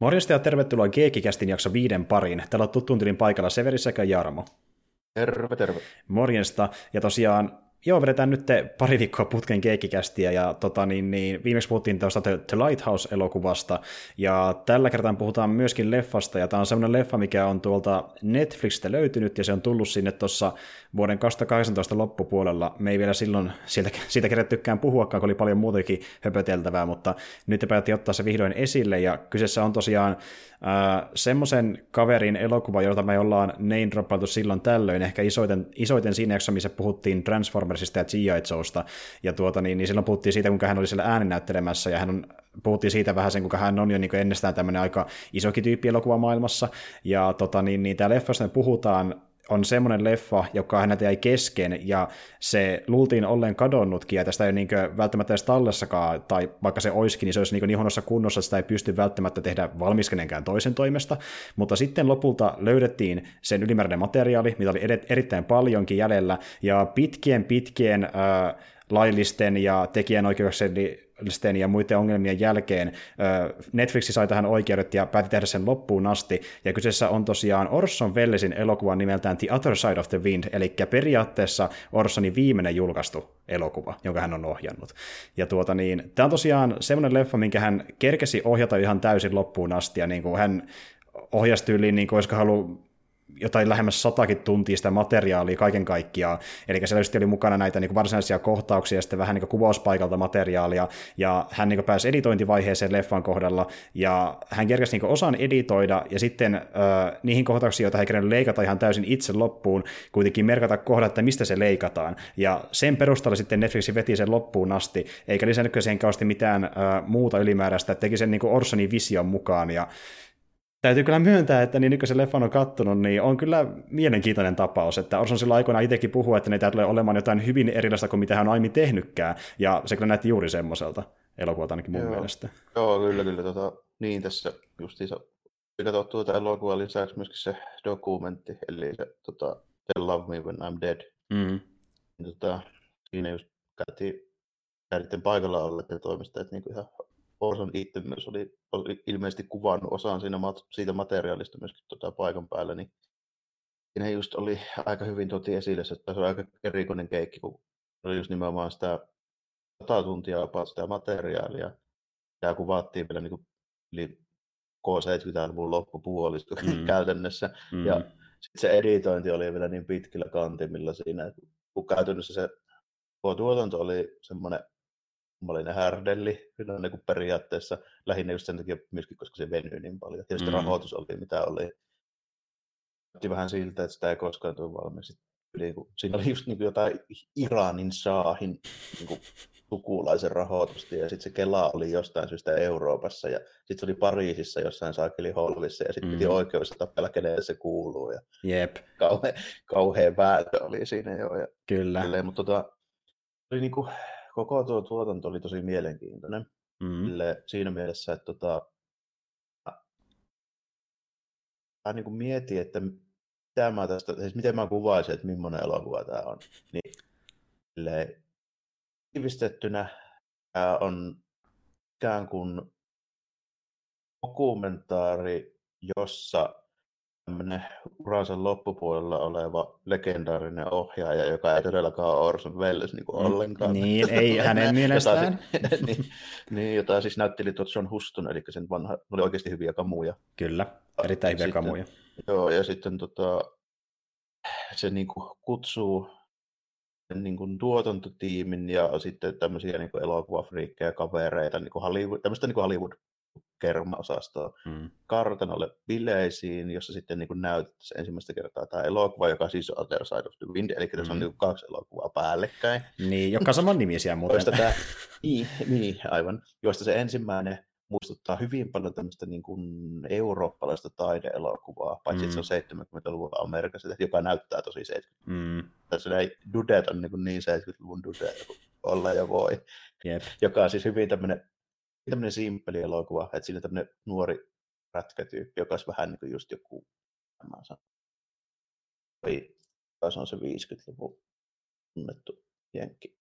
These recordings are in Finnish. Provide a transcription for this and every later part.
Morjesta ja tervetuloa Geekikästin jakso viiden pariin. Täällä on tuttuun paikalla Severi sekä Jarmo. Terve, terve. Morjesta. Ja tosiaan Joo, vedetään nyt pari viikkoa putken keikkikästiä, ja tota, niin, niin, viimeksi puhuttiin tuosta The, The Lighthouse-elokuvasta, ja tällä kertaa puhutaan myöskin leffasta, ja tämä on semmoinen leffa, mikä on tuolta Netflixistä löytynyt, ja se on tullut sinne tuossa vuoden 2018 loppupuolella. Me ei vielä silloin siitä, siitä kerättykään puhuakaan, kun oli paljon muutakin höpöteltävää, mutta nyt päätti ottaa se vihdoin esille, ja kyseessä on tosiaan äh, semmoisen kaverin elokuva, jota me ollaan name silloin tällöin, ehkä isoiten, isoiten siinä jaksossa, missä puhuttiin Transformersista ja G.I. Joesta, ja tuota, niin, niin silloin puhuttiin siitä, kuinka hän oli siellä ääninäyttelemässä, ja hän on, puhuttiin siitä vähän sen, kuinka hän on jo niin ennestään tämmöinen aika isokin tyyppi elokuvamaailmassa, ja tota, niin, niin tämä leffasta me puhutaan on semmoinen leffa, joka häneltä jäi kesken, ja se luultiin olleen kadonnutkin, ja tästä ei ole niin välttämättä edes tallessakaan, tai vaikka se olisikin, niin se olisi niin, niin huonossa kunnossa, että sitä ei pysty välttämättä tehdä valmis kenenkään toisen toimesta, mutta sitten lopulta löydettiin sen ylimääräinen materiaali, mitä oli erittäin paljonkin jäljellä, ja pitkien pitkien äh, laillisten ja tekijänoikeuksien ja muiden ongelmien jälkeen Netflix sai tähän oikeudet ja päätti tehdä sen loppuun asti. Ja kyseessä on tosiaan Orson Wellesin elokuva nimeltään The Other Side of the Wind, eli periaatteessa Orsonin viimeinen julkaistu elokuva, jonka hän on ohjannut. Ja tuota niin, tämä on tosiaan semmoinen leffa, minkä hän kerkesi ohjata ihan täysin loppuun asti, ja niin kuin hän ohjasi tyyliin, niin kuin olisiko jotain lähemmäs satakin tuntia sitä materiaalia kaiken kaikkiaan. Eli siellä oli mukana näitä niin kuin varsinaisia kohtauksia ja sitten vähän niin kuin kuvauspaikalta materiaalia, ja hän niin kuin pääsi editointivaiheeseen leffan kohdalla, ja hän kerkesi niin kuin osan editoida, ja sitten äh, niihin kohtauksiin, joita hän kerännyt leikata ihan täysin itse loppuun, kuitenkin merkata kohdat, että mistä se leikataan. Ja sen perusteella sitten Netflix veti sen loppuun asti, eikä lisännyt siihen kauheasti mitään äh, muuta ylimääräistä, teki sen niin kuin Orsonin vision mukaan, ja täytyy kyllä myöntää, että niin nyt se leffan on kattonut, niin on kyllä mielenkiintoinen tapaus, että Orson silloin aikoinaan itsekin puhua, että ne tulee olemaan jotain hyvin erilaista kuin mitä hän on aiemmin tehnytkään, ja se kyllä näytti juuri semmoiselta elokuvalta ainakin mun Joo. mielestä. Joo, kyllä, kyllä. Tota, niin tässä justiinsa katsottu tuota elokuvaa lisäksi myöskin se dokumentti, eli se tota, The Love Me When I'm Dead. Mm. Tota, siinä just käytiin, käytiin paikalla olla ja toimistajat niin ihan Orson itse myös oli, oli ilmeisesti kuvannut osan siinä, siitä materiaalista myöskin tota paikan päällä, niin siinä just oli aika hyvin tuotiin esille, että se oli aika erikoinen keikki, kun oli just nimenomaan sitä 100 tuntia apaa sitä materiaalia, ja kuvattiin vielä niin kuin yli K70-luvun loppupuolisko mm. käytännössä, mm. ja sitten se editointi oli vielä niin pitkillä kantimilla siinä, että kun käytännössä se tuotanto oli semmoinen kummallinen härdelli kyllä niin kuin periaatteessa lähinnä just sen takia myöskin, koska se venyi niin paljon. Tietysti mm. rahoitus oli mitä oli. Näytti vähän siltä, että sitä ei koskaan tule valmiiksi. Niin kuin, siinä oli just niin kuin jotain Iranin saahin niin kuin, sukulaisen rahoitusta ja sitten se Kela oli jostain syystä Euroopassa ja sitten se oli Pariisissa jossain saakeli Holvissa ja sitten mm. piti oikeudessa tapella kenelle se kuuluu. Ja Jep. Kauhe, kauhean vääntö oli siinä jo. Ja Kyllä. Silleen, mutta tota, oli niin kuin, koko tuo tuotanto oli tosi mielenkiintoinen. Mm. Sille, siinä mielessä, että tota, mä niin kuin mietin, että mitä mä tästä, siis miten mä kuvaisin, että millainen elokuva tämä on. Niin sille, tiivistettynä tämä on ikään kuin dokumentaari, jossa tämmöinen uransa loppupuolella oleva legendaarinen ohjaaja, joka ei todellakaan ole Orson Welles niin kuin mm, ollenkaan. Niin, ei hänen mielestään. jota, niin, niin, jota siis näytteli tuot John Huston, eli sen vanha, oli oikeasti hyviä kamuja. Kyllä, erittäin hyviä sitten, kamuja. Joo, ja sitten tota, se niin kuin kutsuu niin kuin tuotantotiimin ja sitten tämmöisiä niin elokuvafriikkejä, kavereita, niin kuin Hollywood, tämmöistä niin kuin Hollywood kermaosastoa mm. kartanolle bileisiin, jossa sitten niin näytettäisiin ensimmäistä kertaa tämä elokuva, joka siis on Other Side of the Wind, eli tässä mm. on niin kaksi elokuvaa päällekkäin. Niin, joka saman nimisiä muuten. tämä, niin, niin, aivan. Joista se ensimmäinen muistuttaa hyvin paljon tämmöistä niin kuin eurooppalaista taideelokuvaa, paitsi mm. että se on 70-luvulla Amerikassa, joka näyttää tosi 70 mm. Tässä ei dudet on niin, kuin niin 70-luvun dudet olla ja voi. Yep. Joka on siis hyvin tämmöinen tämmöinen simppeli elokuva, että siinä tämmöinen nuori rätkätyyppi, joka olisi vähän niin kuin just joku, mä sanon, se on se 50-luvun tunnettu jenkki.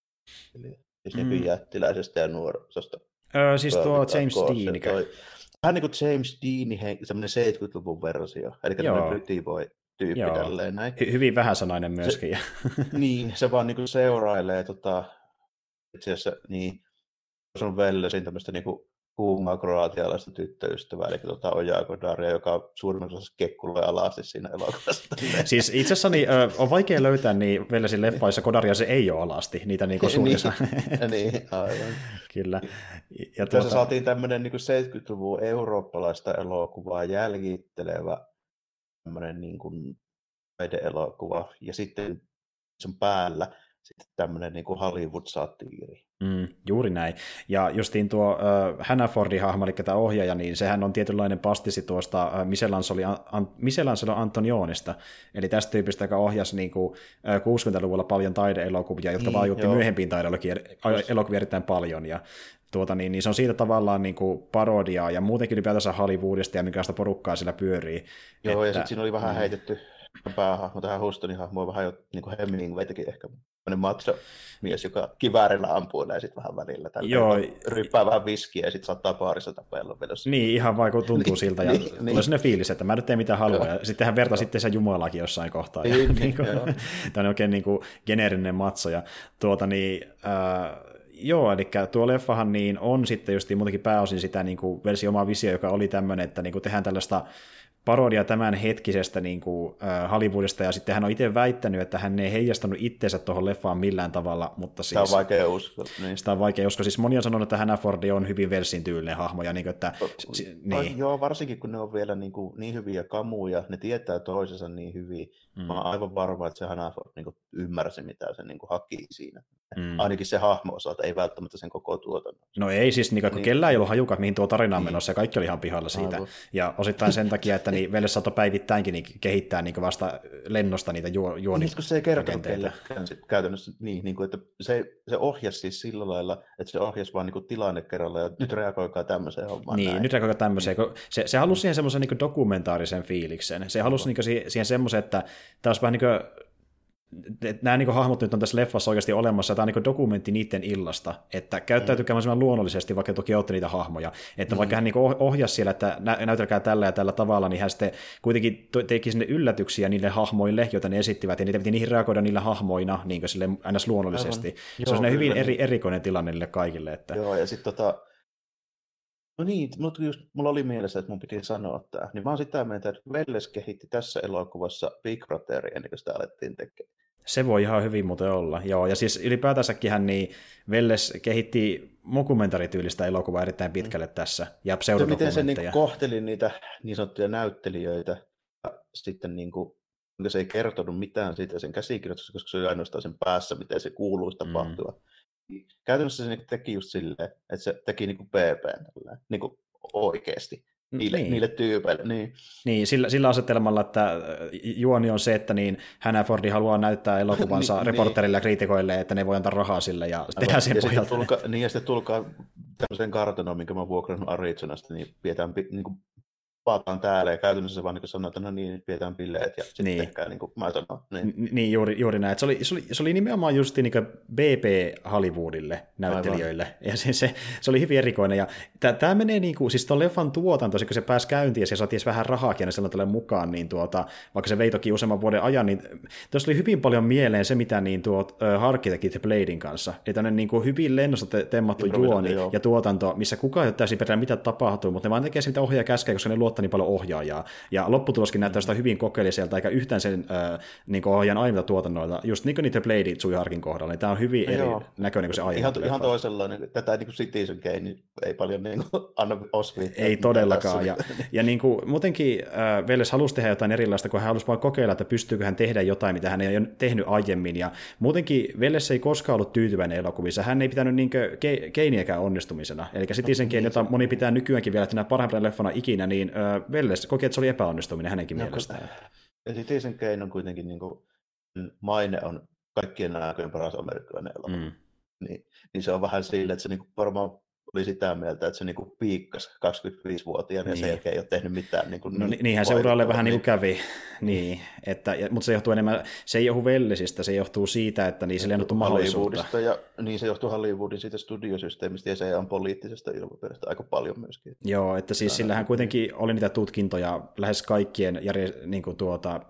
Eli siis mm. jättiläisestä ja nuorisosta Öö, siis tuo James Dean. Toi, vähän niin kuin James Dean, semmoinen 70-luvun versio, eli tämmöinen Pretty Boy tyyppi Joo. tälleen näin. Hy- hyvin vähäsanainen myöskin. Se, niin, se vaan niin kuin seurailee tota, itse asiassa niin, se on Vellesin tämmöistä niin kuin kuumaa kroatialaista tyttöystävää, eli tuota Ojako Daria, joka suurimman osassa kekkulle alasti siinä elokuvassa. siis itse asiassa niin, on vaikea löytää niin Vellesin leffaissa Kodaria se ei ole alasti, niitä niin suurissa. niin, niin, aivan. Kyllä. Ja tuota... Tässä saatiin tämmöinen niin 70-luvun eurooppalaista elokuvaa jäljittelevä tämmöinen niin kuin elokuva, ja sitten sen päällä sitten tämmöinen niin kuin Hollywood-satiiri. Mm, juuri näin. Ja justiin tuo äh, Hannafordin hahmo, eli tämä ohjaaja, niin sehän on tietynlainen pastisi tuosta äh, Michelangelo Antonionista, eli tästä tyypistä, joka ohjasi niin kuin, äh, 60-luvulla paljon taideelokuvia, jotka niin, vaikutti myöhempiin taideelokuviin erittäin paljon, ja tuota, niin, niin se on siitä tavallaan niin kuin parodiaa, ja muutenkin ylipäätänsä Hollywoodista ja minkälaista porukkaa sillä pyörii. Joo, että, ja sitten siinä oli vähän mm. heitetty päähahmo tähän Hustonin hahmoon vähän jo niin kuin Hemingwaytäkin ehkä macho mies, joka kiväärillä ampuu näin sitten vähän välillä. Tällä Joo. Ryppää vähän viskiä ja sitten saattaa paarissa tapella vielä. Niin, ihan vaikka tuntuu niin, siltä ja niin, tulee niin. sinne fiilis, että mä nyt teen mitä haluan. Ja sitten hän vertaa sitten se Jumalakin jossain kohtaa. Niin, ja, niin, kuin, tämä on oikein niin kuin geneerinen matso. Ja tuota niin, äh, joo, eli tuo leffahan niin on sitten just muutenkin pääosin sitä niin kuin versio omaa visio, joka oli tämmöinen, että niin kuin tehdään tällaista parodia tämän hetkisestä niin kuin, äh, Hollywoodista, ja sitten hän on itse väittänyt, että hän ei heijastanut itseensä tuohon leffaan millään tavalla, mutta siis... Sitä on vaikea uskoa. Niin. Sitä on vaikea uskoa. Siis moni on sanonut, että Hannah Ford on hyvin versin tyylinen hahmo, ja niin kuin, että... Si, niin. Joo, varsinkin kun ne on vielä niin, kuin, niin hyviä kamuja, ne tietää toisensa niin hyvin. Mm. Mä oon aivan varma, että se Hannah Ford niin kuin, ymmärsi, mitä se niin kuin, haki siinä. Mm. Ainakin se hahmo osalta, ei välttämättä sen koko tuotannon. No ei siis, niin, niin. kellään ei ollut hajuka, mihin tuo tarina on niin. menossa, ja kaikki oli ihan pihalla siitä. Aivan. Ja osittain sen takia, että niin, Velle saattoi päivittäinkin niin kehittää niin vasta lennosta niitä juo, juoni niin, kun se ei kertonut käytännössä niin, niin kuin, että se, se ohjasi siis sillä lailla, että se ohjasi vaan niin tilanne kerralla, ja nyt reagoikaa tämmöiseen hommaan. Niin, näin. nyt reagoikaa tämmöiseen. Kun se, se halusi siihen semmoisen niin dokumentaarisen fiiliksen. Se halusi niin siihen semmoisen, että tämä olisi vähän niin kuin nämä niin hahmot nyt on tässä leffassa oikeasti olemassa, tämä on niin dokumentti niiden illasta, että käyttäytykää mm. luonnollisesti, vaikka toki olette niitä hahmoja, että mm. vaikka hän niin ohjasi siellä, että näytelkää tällä ja tällä tavalla, niin hän sitten kuitenkin teki sinne yllätyksiä niille hahmoille, joita ne esittivät, ja niitä piti niihin reagoida niillä hahmoina niin sille aina luonnollisesti. Aivan. Se on hyvin eri, erikoinen tilanne niille kaikille. Että... Joo, ja sitten tota, No niin, mutta just mulla oli mielessä, että mun piti sanoa tämä. Niin mä oon sitä mieltä, että Velles kehitti tässä elokuvassa Big Brotheria ennen kuin sitä alettiin tekemään. Se voi ihan hyvin muuten olla, joo. Ja siis ylipäätänsäkin niin Velles kehitti mokumentarityylistä elokuvaa erittäin pitkälle tässä, ja pseudodokumentteja. Miten se niin kohteli niitä niin sanottuja näyttelijöitä, ja sitten niin kuin, se ei kertonut mitään siitä sen käsikirjoituksesta, koska se oli ainoastaan sen päässä, miten se kuuluisi mm. tapahtua. Mm. Käytännössä se niin teki just silleen, että se teki niin kuin PP, niin kuin oikeasti niille, niin. niille tyypeille. Niin, niin sillä, sillä asetelmalla, että äh, juoni on se, että niin Hannafordi haluaa näyttää elokuvansa niin, reporterille ja kriitikoille, että ne voi antaa rahaa sille ja tehdään sen ja. Tulka, niin ja sitten tulkaa tämmöisen kartanon, minkä mä vuokrannut Arizonasta, niin pidetään niin kuin paataan täällä ja käytännössä vaan niin sanoo, että no niin, pidetään bileet ja sitten niin. ehkä niin kuin mä sanon. Niin, niin juuri, juuri näin. Se oli, se, oli, se oli nimenomaan just niin BP Hollywoodille näyttelijöille Aivan. ja se, se, se, oli hyvin erikoinen ja tämä menee niin kuin, siis tuon leffan tuotanto, kun se pääsi käyntiin ja se saatiin vähän rahaakin aina tälle mukaan, niin tuota, vaikka se vei toki useamman vuoden ajan, niin tuossa oli hyvin paljon mieleen se, mitä niin tuo uh, Harkki teki The Bladein kanssa. Eli tämmöinen niin kuin hyvin lennosta te- temmattu juoni joo. ja tuotanto, missä kukaan ei ole täysin perään, mitä tapahtuu, mutta ne vaan tekee se, mitä ohjaaja käskee, koska ne luottaa niin paljon ohjaajaa. Ja lopputuloskin näyttää sitä hyvin kokeelliselta, eikä yhtään sen äh, niin ohjaajan aiemmilta tuotannoilta. Just niin kuin niitä Blade Tsui Harkin kohdalla, niin tämä on hyvin eri Joo. näköinen kuin se aiemmin. Ihan, ihan toisenlainen. Tätä niin kuin Citizen Kane niin ei paljon niin kuin, anna osviittaa. Ei todellakaan. Ja, ja niin kuin, muutenkin äh, Velles halusi tehdä jotain erilaista, kun hän halusi vain kokeilla, että pystyykö hän tehdä jotain, mitä hän ei ole tehnyt aiemmin. Ja muutenkin Velles ei koskaan ollut tyytyväinen elokuvissa. Hän ei pitänyt niin ke- Keiniäkään onnistumisena. Eli Citizen Kane, jota moni pitää nykyäänkin vielä tänä parhaimpana leffana ikinä, niin Velles koki, että se oli epäonnistuminen hänenkin no, mielestään. Citizen Kane on kuitenkin niin kuin, maine on kaikkien aikojen paras amerikkalainen elokuva. Mm. Niin, niin, se on vähän sillä, että se niin varmaan oli sitä mieltä, että se niinku piikkasi 25-vuotiaana niin. ja sen jälkeen ei ole tehnyt mitään. Niinku no, niinhän se uralle vähän niin kuin kävi, niin, että, ja, mutta se johtuu enemmän, se ei johdu Vellisistä, se johtuu siitä, että niin se lennottu mahdollisuutta. Ja, niin se johtuu Hollywoodin siitä studiosysteemistä ja se on poliittisesta ilmapiiristä aika paljon myöskin. Joo, että siis sillähän kuitenkin oli niitä tutkintoja lähes kaikkien järje, niin kuin tuota,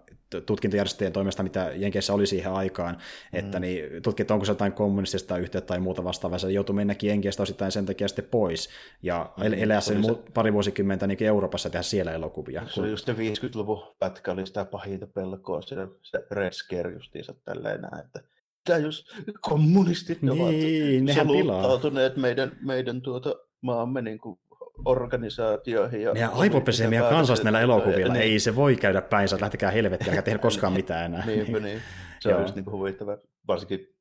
tutkintojärjestöjen toimesta, mitä Jenkeissä oli siihen aikaan, mm. että niin, tutkit, onko se jotain kommunistista yhteyttä tai muuta vastaavaa, se joutui mennäkin Jenkeistä osittain sen takia sitten pois, ja mm, elää sen se... pari vuosikymmentä niin Euroopassa tehdä siellä elokuvia. Se oli just se 50-luvun pätkä, oli sitä pahinta pelkoa, se, se Red Scare justiinsa tälleen näin, että tämä jos kommunistit niin, ovat soluttautuneet meidän, meidän tuota maamme niin kuin organisaatioihin. Ja ja aivopesee meidän kansasta näillä elokuvilla. Niin. Ei se voi käydä päin, että lähtekää helvettiä, eikä tehdä koskaan mitään enää. niin, niin. Se on just niin huvittava, varsinkin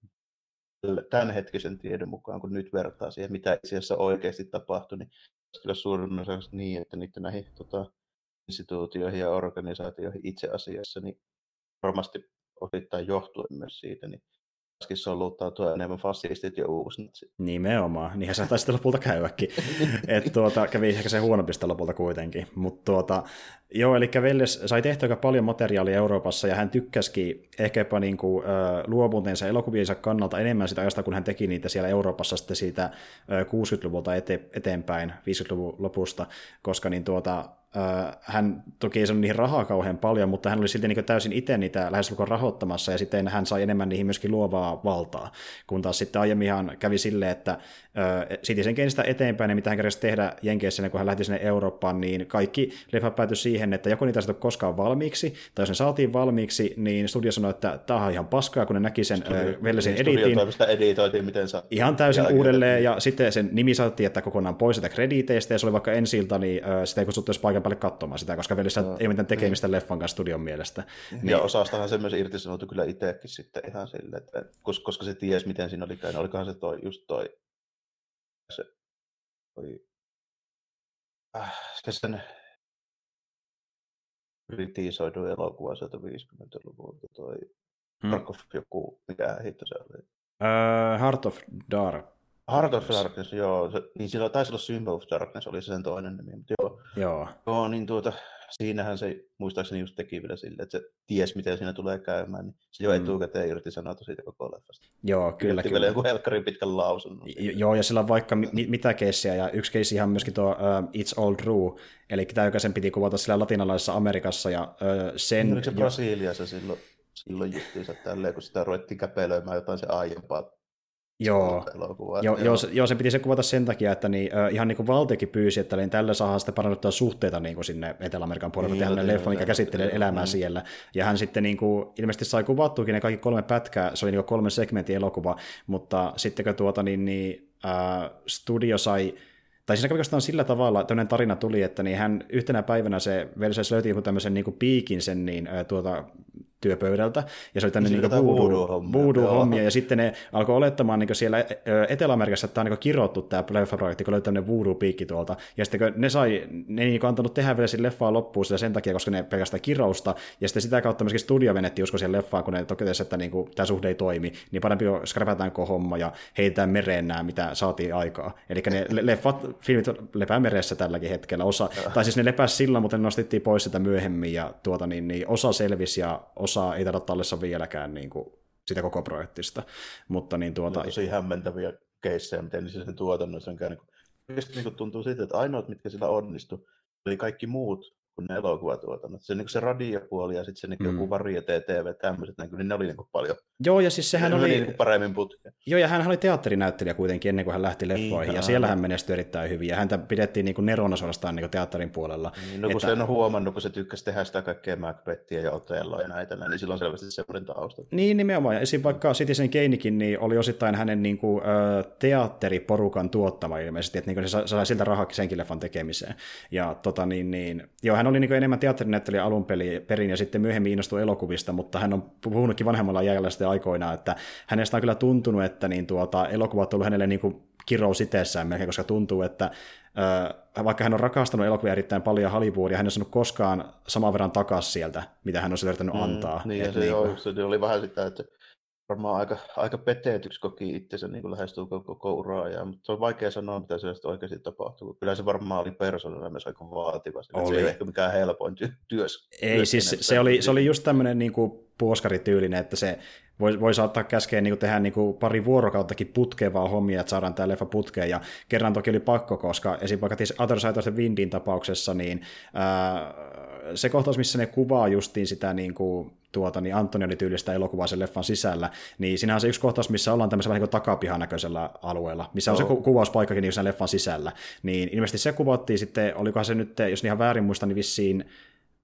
tämänhetkisen tiedon mukaan, kun nyt vertaa siihen, mitä itse asiassa oikeasti tapahtui, niin kyllä suurin osa niin, että niiden näihin tota, instituutioihin ja organisaatioihin itse asiassa, niin varmasti osittain johtuen myös siitä, niin soluttautua enemmän fasistit ja uusnatsit. Nimenomaan, niinhän se taisi lopulta käyäkin. että tuota, kävi ehkä se huonompista lopulta kuitenkin. Mutta tuota, joo, eli Velles sai tehtyä aika paljon materiaalia Euroopassa, ja hän tykkäski ehkäpä niin kuin, luovuutensa elokuviensa kannalta enemmän sitä ajasta, kun hän teki niitä siellä Euroopassa sitten siitä äh, 60-luvulta ete- eteenpäin, 50-luvun lopusta, koska niin tuota, hän toki ei saanut niihin rahaa kauhean paljon, mutta hän oli silti niin täysin itse niitä lähestulkoon rahoittamassa, ja sitten hän sai enemmän niihin myöskin luovaa valtaa, kun taas sitten aiemminhan kävi silleen, että Citizen Kaneista eteenpäin, ja mitä hän kävisi tehdä Jenkeissä, kun hän lähti sinne Eurooppaan, niin kaikki leffa päätyi siihen, että joko niitä ei koskaan valmiiksi, tai jos ne saatiin valmiiksi, niin studio sanoi, että tämä on ihan paskaa, kun ne näki sen Vellesin editin. editoitiin, miten saa. Ihan täysin uudelleen, ja sitten sen nimi saatiin, että kokonaan pois sitä krediteistä, ja se oli vaikka ensiltä, niin sitä ei kutsuttu paikan päälle katsomaan sitä, koska Vellissä no, ei mitään tekemistä niin. leffan kanssa studion mielestä. Niin. Ja osastahan se myös irtisanoutu kyllä itsekin sitten ihan sille, että koska se tiesi, miten siinä oli käynyt. Olikohan se toi, just toi se oli äh, se sen kritisoidu elokuva sieltä 50-luvulta, toi hmm. Tarkov joku, mikä hitto se oli? Uh, Heart of Dark. Heart of Darkness, joo. Se, niin sillä taisi olla Symbol of Darkness, oli se sen toinen nimi. Mutta joo, joo. joo niin tuota, siinähän se muistaakseni just teki vielä sille, että se ties, miten siinä tulee käymään, niin se jo mm. etukäteen irti sanoi siitä koko leffasta. Joo, kyllä. kyllä. vielä joku helkkarin pitkän lausunnon. Joo, ja sillä on vaikka mi- mitä keissiä, ja yksi keissi ihan myöskin tuo uh, It's All True, eli tämä, joka sen piti kuvata sillä latinalaisessa Amerikassa, ja uh, sen... Oliko se Brasiliassa silloin, silloin justiinsa tälleen, kun sitä ruvettiin käpelöimään jotain se aiempaa Joo, joo, joo. Se, joo, se piti se kuvata sen takia, että niin, äh, ihan niin kuin valtiokin pyysi, että niin tällä saadaan sitten parannuttaa suhteita niin kuin sinne Etelä-Amerikan puolelle, niin, tehdä leffa, mikä käsittelee joo, elämää niin. siellä. Ja hän sitten niin kuin, ilmeisesti sai kuvattuakin ne kaikki kolme pätkää, se oli niin kuin kolme segmentin elokuva, mutta sitten kun tuota, niin, niin, äh, studio sai tai siinä oikeastaan sillä tavalla tämmöinen tarina tuli, että niin hän yhtenä päivänä se Versailles löyti joku tämmöisen niin kuin piikin sen niin, tuota, työpöydältä, ja se oli tänne niin voodoo-hommia, voodoo ja sitten ne alkoi olettamaan niin siellä Etelä-Amerikassa, että tämä on niin kirottu tämä leffa-projekti, kun löytyi tämmöinen voodoo-piikki tuolta, ja sitten kun ne sai, ne ei niin antanut tehdä vielä sinne leffaa loppuun sitä sen takia, koska ne pelkästään kirousta, ja sitten sitä kautta myöskin studio venetti usko siihen leffaan, kun ne totesi, että niin kuin, tämä suhde ei toimi, niin parempi on skrapätäänkö homma ja heitetään mereen nämä, mitä saatiin aikaa. Eli ne leffat, filmit lepää meressä tälläkin hetkellä, osa, tai siis ne lepäs silloin, mutta ne nostettiin pois sitä myöhemmin, ja tuota, niin, niin osa selvisi ja osa osaa ei taida tallessa vieläkään niin kuin, sitä koko projektista. Mutta niin tuota... No, tosi hämmentäviä keissejä, miten se tuotannossa on käynyt. Niin kuin tuntuu siitä, että ainoat, mitkä sillä onnistu, oli kaikki muut kuin ne elokuvatuotannot. Se, niin se radiopuoli ja sitten se niin mm. joku varieté TV, tämmöiset, niin ne oli niin paljon. Joo, ja siis sehän oli... Niin paremmin putkeen. Joo, ja hän oli teatterinäyttelijä kuitenkin ennen kuin hän lähti leffoihin, niin, ja siellä hän menestyi erittäin hyvin, ja häntä pidettiin niin kuin nerona suorastaan niin kuin teatterin puolella. Niin, no kun että... se on huomannut, kun se tykkäsi tehdä sitä kaikkea Macbethia ja Otelloa ja näitä, niin silloin selvästi semmoinen tausta. Niin, nimenomaan. Esim. vaikka Citizen Kanekin niin oli osittain hänen niin kuin, teatteriporukan tuottama ilmeisesti, että niin kuin se sai siltä rahaa senkin leffan tekemiseen. Ja tota, niin, niin, joo, hän oli niin enemmän teatterinäyttelijä alun perin ja sitten myöhemmin innostui elokuvista, mutta hän on puhunutkin vanhemmalla jäljellä sitten aikoinaan, että hänestä on kyllä tuntunut, että niin tuota, elokuvat on ollut hänelle niin kuin kirous itsessään melkein, koska tuntuu, että vaikka hän on rakastanut elokuvia erittäin paljon Hollywoodia, hän ei saanut koskaan saman verran takaisin sieltä, mitä hän on yrittänyt mm, antaa. Niin, ja se, niin kuin... se oli vähän sitä, että varmaan aika, aika peteetyksi koki itsensä niin lähestyy koko uraa, ja, mutta se on vaikea sanoa, mitä se oikeasti tapahtuu. Kyllä se varmaan oli persoonana myös aika vaativa. Oli. Se ei ehkä mikään helpoin ty- työs. Ei, siis se oli, se oli just tämmöinen niin puoskarityylinen, että se voi, voi saattaa käskeä niin tehdä niin kuin pari vuorokauttakin putkevaa hommia, että saadaan tämä leffa putkeen, ja kerran toki oli pakko, koska esimerkiksi Other Side of the Windin tapauksessa, niin ää, se kohtaus, missä ne kuvaa justiin sitä niin kuin, tuota, niin Antonioni tyylistä elokuvaa sen leffan sisällä, niin siinä on se yksi kohtaus, missä ollaan tämmöisellä niin takapihan näköisellä alueella, missä on oh. se ku- kuvauspaikkakin niin sen leffan sisällä. Niin ilmeisesti se kuvattiin sitten, olikohan se nyt, jos ihan väärin muistan, niin vissiin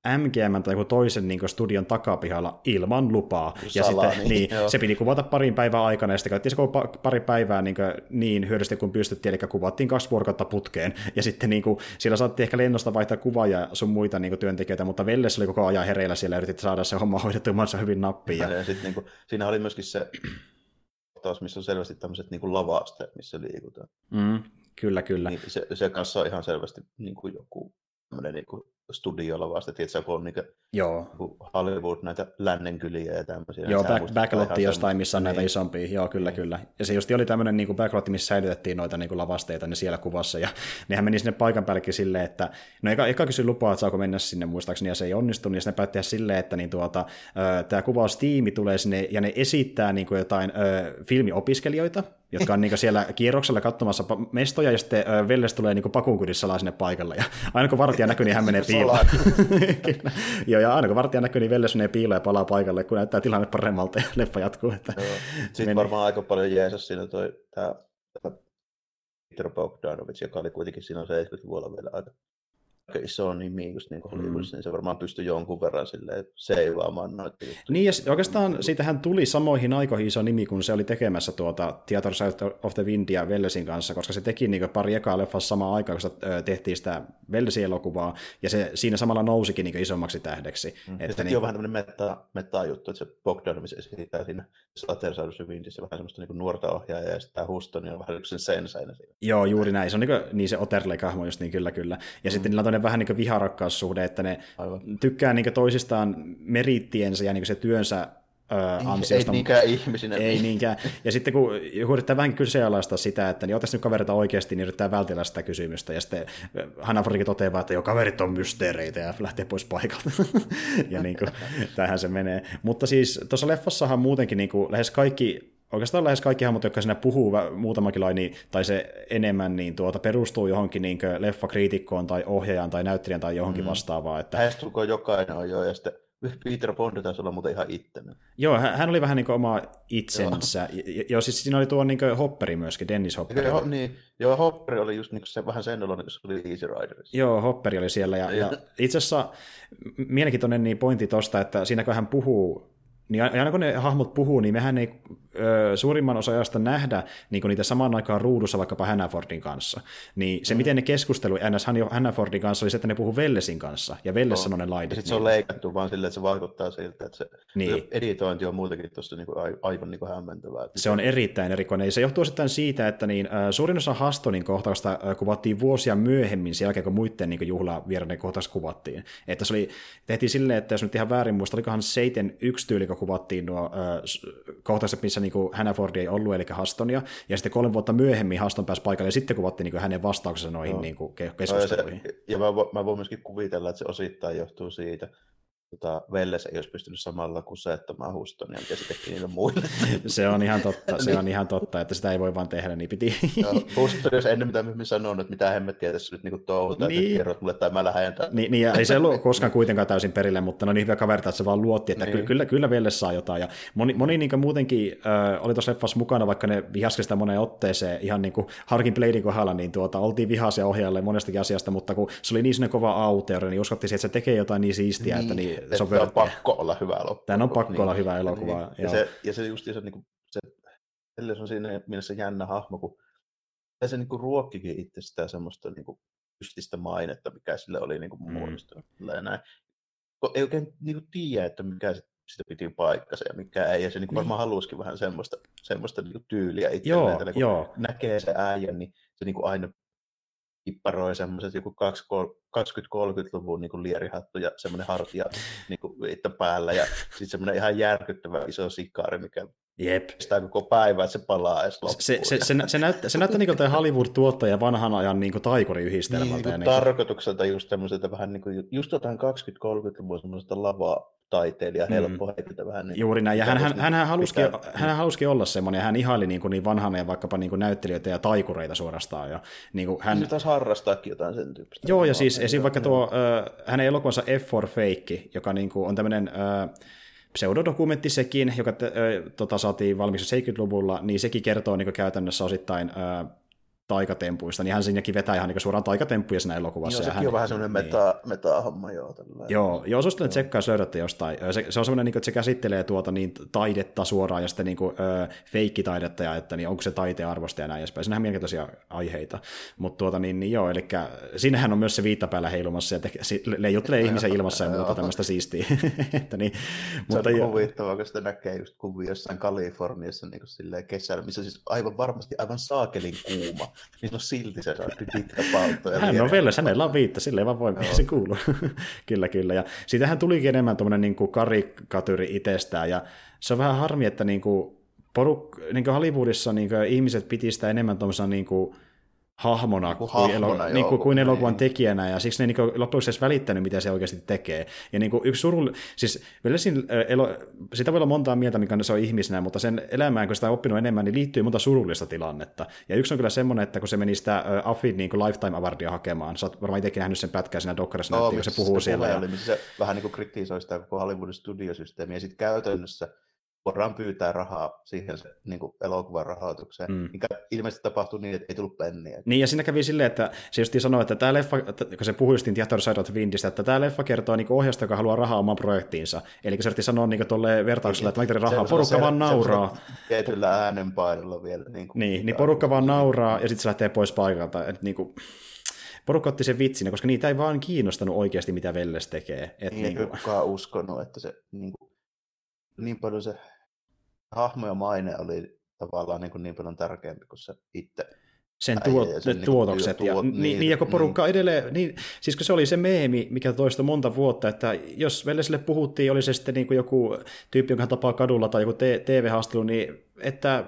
MGM tai joku toisen niin studion takapihalla ilman lupaa. Ja sitten, niin, niin se piti kuvata parin päivän aikana, ja sitten käytiin se pari päivää niin, niin hyödysti kuin pystyttiin, eli kuvattiin kaksi vuorokautta putkeen, ja sitten niin kuin, siellä saatiin ehkä lennosta vaihtaa kuvaa ja sun muita niin kuin, työntekijöitä, mutta Velles oli koko ajan hereillä siellä, ja yritit saada se homma hoidettua mahdollisimman hyvin nappiin. Ja, ja sitten, niin kuin, siinä oli myöskin se kohtaus, missä on selvästi tämmöiset niin kuin lavasteet, missä liikutaan. Mm, kyllä, kyllä. Niin se, se kanssa on ihan selvästi niin kuin joku tämmöinen niin kuin studiolla vasta, että kun on niin Joo. Hollywood näitä lännenkyliä ja tämmöisiä. Joo, back, backlotti jostain, missä on niin. näitä isompia, joo kyllä niin. kyllä. Ja se just oli tämmöinen niin backlotti, missä säilytettiin noita niin kuin lavasteita niin siellä kuvassa, ja nehän meni sinne paikan päällekin silleen, että no eka, eka kysyi lupaa, että saako mennä sinne muistaakseni, ja se ei onnistunut, ja sitten ne päätti tehdä silleen, että niin tuota, tämä kuvaustiimi tulee sinne, ja ne esittää niin kuin jotain ö, filmiopiskelijoita, jotka on niin siellä kierroksella katsomassa mestoja, ja sitten Velles tulee niin pakunkudissa sinne paikalle, ja aina kun vartija näkyy, niin hän menee piiloon. Joo, ja aina kun vartija näkyy, niin Velles menee piiloon ja palaa paikalle, kun näyttää tilanne paremmalta, ja leffa jatkuu. Että Sitten meni. varmaan aika paljon jeesus siinä toi, tämä Peter Bogdanovich, joka oli kuitenkin siinä 70-luvulla vielä aika iso nimi just niin kuin Hollywoodissa, mm. niin se varmaan pystyy jonkun verran silleen seivaamaan noita juttuja. Niin, ja oikeastaan siitähän tuli samoihin aikoihin iso nimi, kun se oli tekemässä tuota Theater of the Windia Vellesin kanssa, koska se teki niin pari ekaa leffassa samaan aikaan, kun sitä, tehtiin sitä Vellesin elokuvaa, ja se siinä samalla nousikin niin isommaksi tähdeksi. Mm. Että ja niin... on vähän tämmöinen meta, meta-juttu, että se Bogdanovich esittää siinä Theater of the Windissä vähän semmoista niin nuorta ohjaajaa, ja sitten tämä Huston on vähän yksi sen siinä. Joo, juuri näin. Se on niin, kuin, niin se Oterle-kahmo just niin, kyllä, kyllä. Ja mm. sitten niillä on vähän niin viharakkaussuhde, että ne Aivan. tykkää niin toisistaan merittiensä ja niin se työnsä öö, ansiosta. Ei niinkään ihmisinä. Ei niinkään. Ja sitten kun yrittää vähän kyseenalaistaa sitä, että niin otaisi nyt kaverita oikeasti, niin yrittää vältellä sitä kysymystä. Ja sitten Hanna Frikin toteaa, että jo kaverit on mysteereitä ja lähtee pois paikalta. ja niin kuin, tähän se menee. Mutta siis tuossa leffassahan muutenkin niin kuin, lähes kaikki oikeastaan lähes kaikki hahmot, jotka siinä puhuu muutamakin laini tai se enemmän, niin tuota, perustuu johonkin niin leffakriitikkoon tai ohjaajaan tai näyttelijän tai johonkin mm. vastaavaan. Että... Lähestulkoon jokainen on jo, ja sitten Peter Bond taisi olla muuten ihan ittenen. Joo, hän oli vähän niin kuin oma itsensä. Joo, joo siis siinä oli tuo niin Hopperi myöskin, Dennis Hopperi. Joo, niin, joo Hopperi oli just niin se, vähän sen oloinen, kun se oli Easy Riderissa. Joo, Hopperi oli siellä. Ja, ja itse asiassa mielenkiintoinen niin pointti tuosta, että siinä kun hän puhuu niin aina kun ne hahmot puhuu, niin mehän ei ö, suurimman osa ajasta nähdä niin niitä samaan aikaan ruudussa vaikkapa Hannafordin kanssa. Niin se, mm. miten ne keskustelu ns. Hannafordin kanssa oli se, että ne puhuu Vellesin kanssa, ja Velles no. sanoi ne laidit. Sitten se on leikattu vaan silleen, että se vaikuttaa siltä, että se, niin. editointi on muutenkin tuossa niin kuin, aivan niin kuin hämmentävää. Se on erittäin erikoinen, se johtuu sitten siitä, että niin, suurin osa Hastonin kohtausta kuvattiin vuosia myöhemmin, sen jälkeen kun muiden niin juhlavieraiden kohtaus kuvattiin. Että se oli, tehtiin silleen, että jos nyt ihan väärin muista, olikohan Seiten yksi tyyli, kun kuvattiin nuo äh, kohtaukset, missä niin Hannaford ei ollut, eli Hastonia, ja sitten kolme vuotta myöhemmin Haston pääsi paikalle, ja sitten kuvattiin niin hänen vastauksensa noihin no. niin keskusteluihin. No, ja, se, ja mä, mä voin myöskin kuvitella, että se osittain johtuu siitä, tota, Velles ei olisi pystynyt samalla kusettamaan Hustonia, ja se teki niille muille. se on ihan totta, se on ihan totta, että sitä ei voi vaan tehdä, niin piti. no, Huston, jos ennen mitä mä sanon, että mitä hemmettiä tässä nyt niin touhuta, niin. että kerrot mulle tai mä lähden tämän. Niin, niin ja ei se ollut koskaan kuitenkaan täysin perille, mutta no niin hyvä kaverta, että se vaan luotti, että niin. kyllä, kyllä Velles saa jotain. Ja moni, moni niin muutenkin äh, oli tuossa leffassa mukana, vaikka ne vihaskin sitä moneen otteeseen, ihan niin kuin Harkin Bladein kohdalla, niin tuota, oltiin vihaisia ohjaajalle monestakin asiasta, mutta kun se oli niin sellainen kova auteori, niin uskottiin, että se tekee jotain niin siistiä, niin, että niin, se on on pakko olla hyvä elokuva. Tämä on pakko niin, olla hyvä elokuva. Niin. Ja, se, ja se just se, niin kuin, se, se on siinä mielessä jännä hahmo, kun se niin kuin ruokkikin itse sitä semmoista niin kuin ystistä mainetta, mikä sille oli niin kuin mm. muodostunut. Näin. Ei oikein niin kuin tiedä, että mikä se sitä piti paikkansa ja mikä ei. Ja se niin kuin varmaan halusikin vähän semmoista, semmoista niin kuin tyyliä itselleen. Joo, kun joo. näkee se äijän, niin se niin kuin aina kipparoi semmoiset joku 20-30-luvun niin lierihattu ja semmoinen hartia niin kuin, päällä ja sitten semmoinen ihan järkyttävä iso sikaari, mikä Jep. Sitä koko päivä, että se palaa edes loppuun. Se, se, se, se, näyttää, se näyttää niin kuin Hollywood-tuottaja vanhan ajan niin taikuriyhdistelmältä. Niin, niin niin tarkoitukselta just tämmöiseltä vähän niin kuin, just jotain 20-30-luvun semmoiselta lavaa taiteilija, mm. helppo heitetä vähän niin. Juuri näin, ja hän, hän, hän, hän, halusikin, hän halusikin olla semmoinen, ja hän ihaili niin, kuin niin vanhana ja vaikkapa niin kuin näyttelijöitä ja taikureita suorastaan. Ja, niin kuin hän, Hän taisi harrastaakin jotain sen tyyppistä. Joo, ja siis Joo, esim. vaikka tuo ö, hänen elokuvansa F for Fake, joka niinku on tämmöinen ö, pseudodokumentti sekin, joka tota, saatiin valmiiksi 70-luvulla, niin sekin kertoo niinku käytännössä osittain ö, taikatempuista, niin hän siinäkin vetää ihan niinku suoraan taikatempuja siinä elokuvassa. Joo, sekin hän, on vähän semmoinen niin. meta, meta-homma, joo. Tällä Joo, joo suosittelen, että tsekkaa, jos löydätte jostain. Se, se on semmoinen, niin että se käsittelee tuota niin, taidetta suoraan ja sitten niin kuin, ö, feikkitaidetta ja että niin, onko se taiteen arvosta ja näin edespäin. Siinähän on mielenkiintoisia aiheita. Mutta tuota, niin, niin, joo, eli siinähän on myös se viittapäällä heilumassa ja te, si, leijuttelee ihmisen ilmassa ja muuta tämmöistä siistiä. että niin, Se mutta on joo, huvittavaa, kun sitä näkee just kuvia jossain Kaliforniassa niin kuin silleen kesällä, missä siis aivan varmasti aivan saakelin kuuma, niin on silti se saa pitkä palto. ja hän on vielä, hänellä on viitta, silleen vaan voi, se kuuluu. kyllä, kyllä. Ja siitähän tulikin enemmän tuommoinen niin karikatyri itsestään, ja se on vähän harmi, että niin kuin poruk, niin kuin Hollywoodissa niin kuin ihmiset piti sitä enemmän tuommoisena niin kuin hahmona, Kuin kuin, hahmona, elo, niin kuin, joo, kuin elokuvan niin. tekijänä, ja siksi ne niin kuin, loppujen edes välittänyt, mitä se oikeasti tekee. Ja niin kuin yksi surull... siis Wellesin ö, elo... sitä voi olla montaa mieltä, mikä se on ihmisenä, mutta sen elämään, kun sitä on oppinut enemmän, niin liittyy monta surullista tilannetta. Ja yksi on kyllä semmoinen, että kun se meni sitä ö, Affin niin kuin Lifetime Awardia hakemaan, sä oot varmaan itsekin nähnyt sen pätkää siinä dokkarissa, näytti, kun se puhuu siellä. Ja... Oli, missä se vähän niin kuin kritisoi sitä koko Hollywoodin studiosysteemiä, ja sitten käytännössä voidaan pyytää rahaa siihen se, niin kuin elokuvan rahoitukseen, Mm. mikä ilmeisesti tapahtui niin, että ei tullut penniä. Niin, ja siinä kävi silleen, että se just sanoi, että tämä leffa, että kun se puhui justiin The Other Side of Windistä, että tämä leffa kertoo niin ohjasta, joka haluaa rahaa omaan projektiinsa. Eli se yritti sanoa niin tolleen vertauksella, että mä rahaa, Semmoisella porukka se- vaan nauraa. Tietyllä äänenpainolla vielä. Niin, kuin Niin, niin porukka vaan nauraa ja sitten se lähtee pois paikalta. Et niin kuin, porukka otti sen vitsinä, koska niitä ei vaan kiinnostanut oikeasti, mitä Velles tekee. Et Niin, niin kuin, kukaan uskonut, että se niin, kuin, niin paljon se hahmo ja maine oli tavallaan niin, kuin niin paljon tärkeämpi kuin se itse. sen tuo, ja sen ne niinku tuotokset. ja, tuot- niin, niin, niin, ja kun niin. porukka edelleen, niin, siis kun se oli se meemi, mikä toista monta vuotta, että jos Vellesille puhuttiin, oli se sitten niin kuin joku tyyppi, jonka tapaa kadulla tai joku te- TV-haastelu, niin että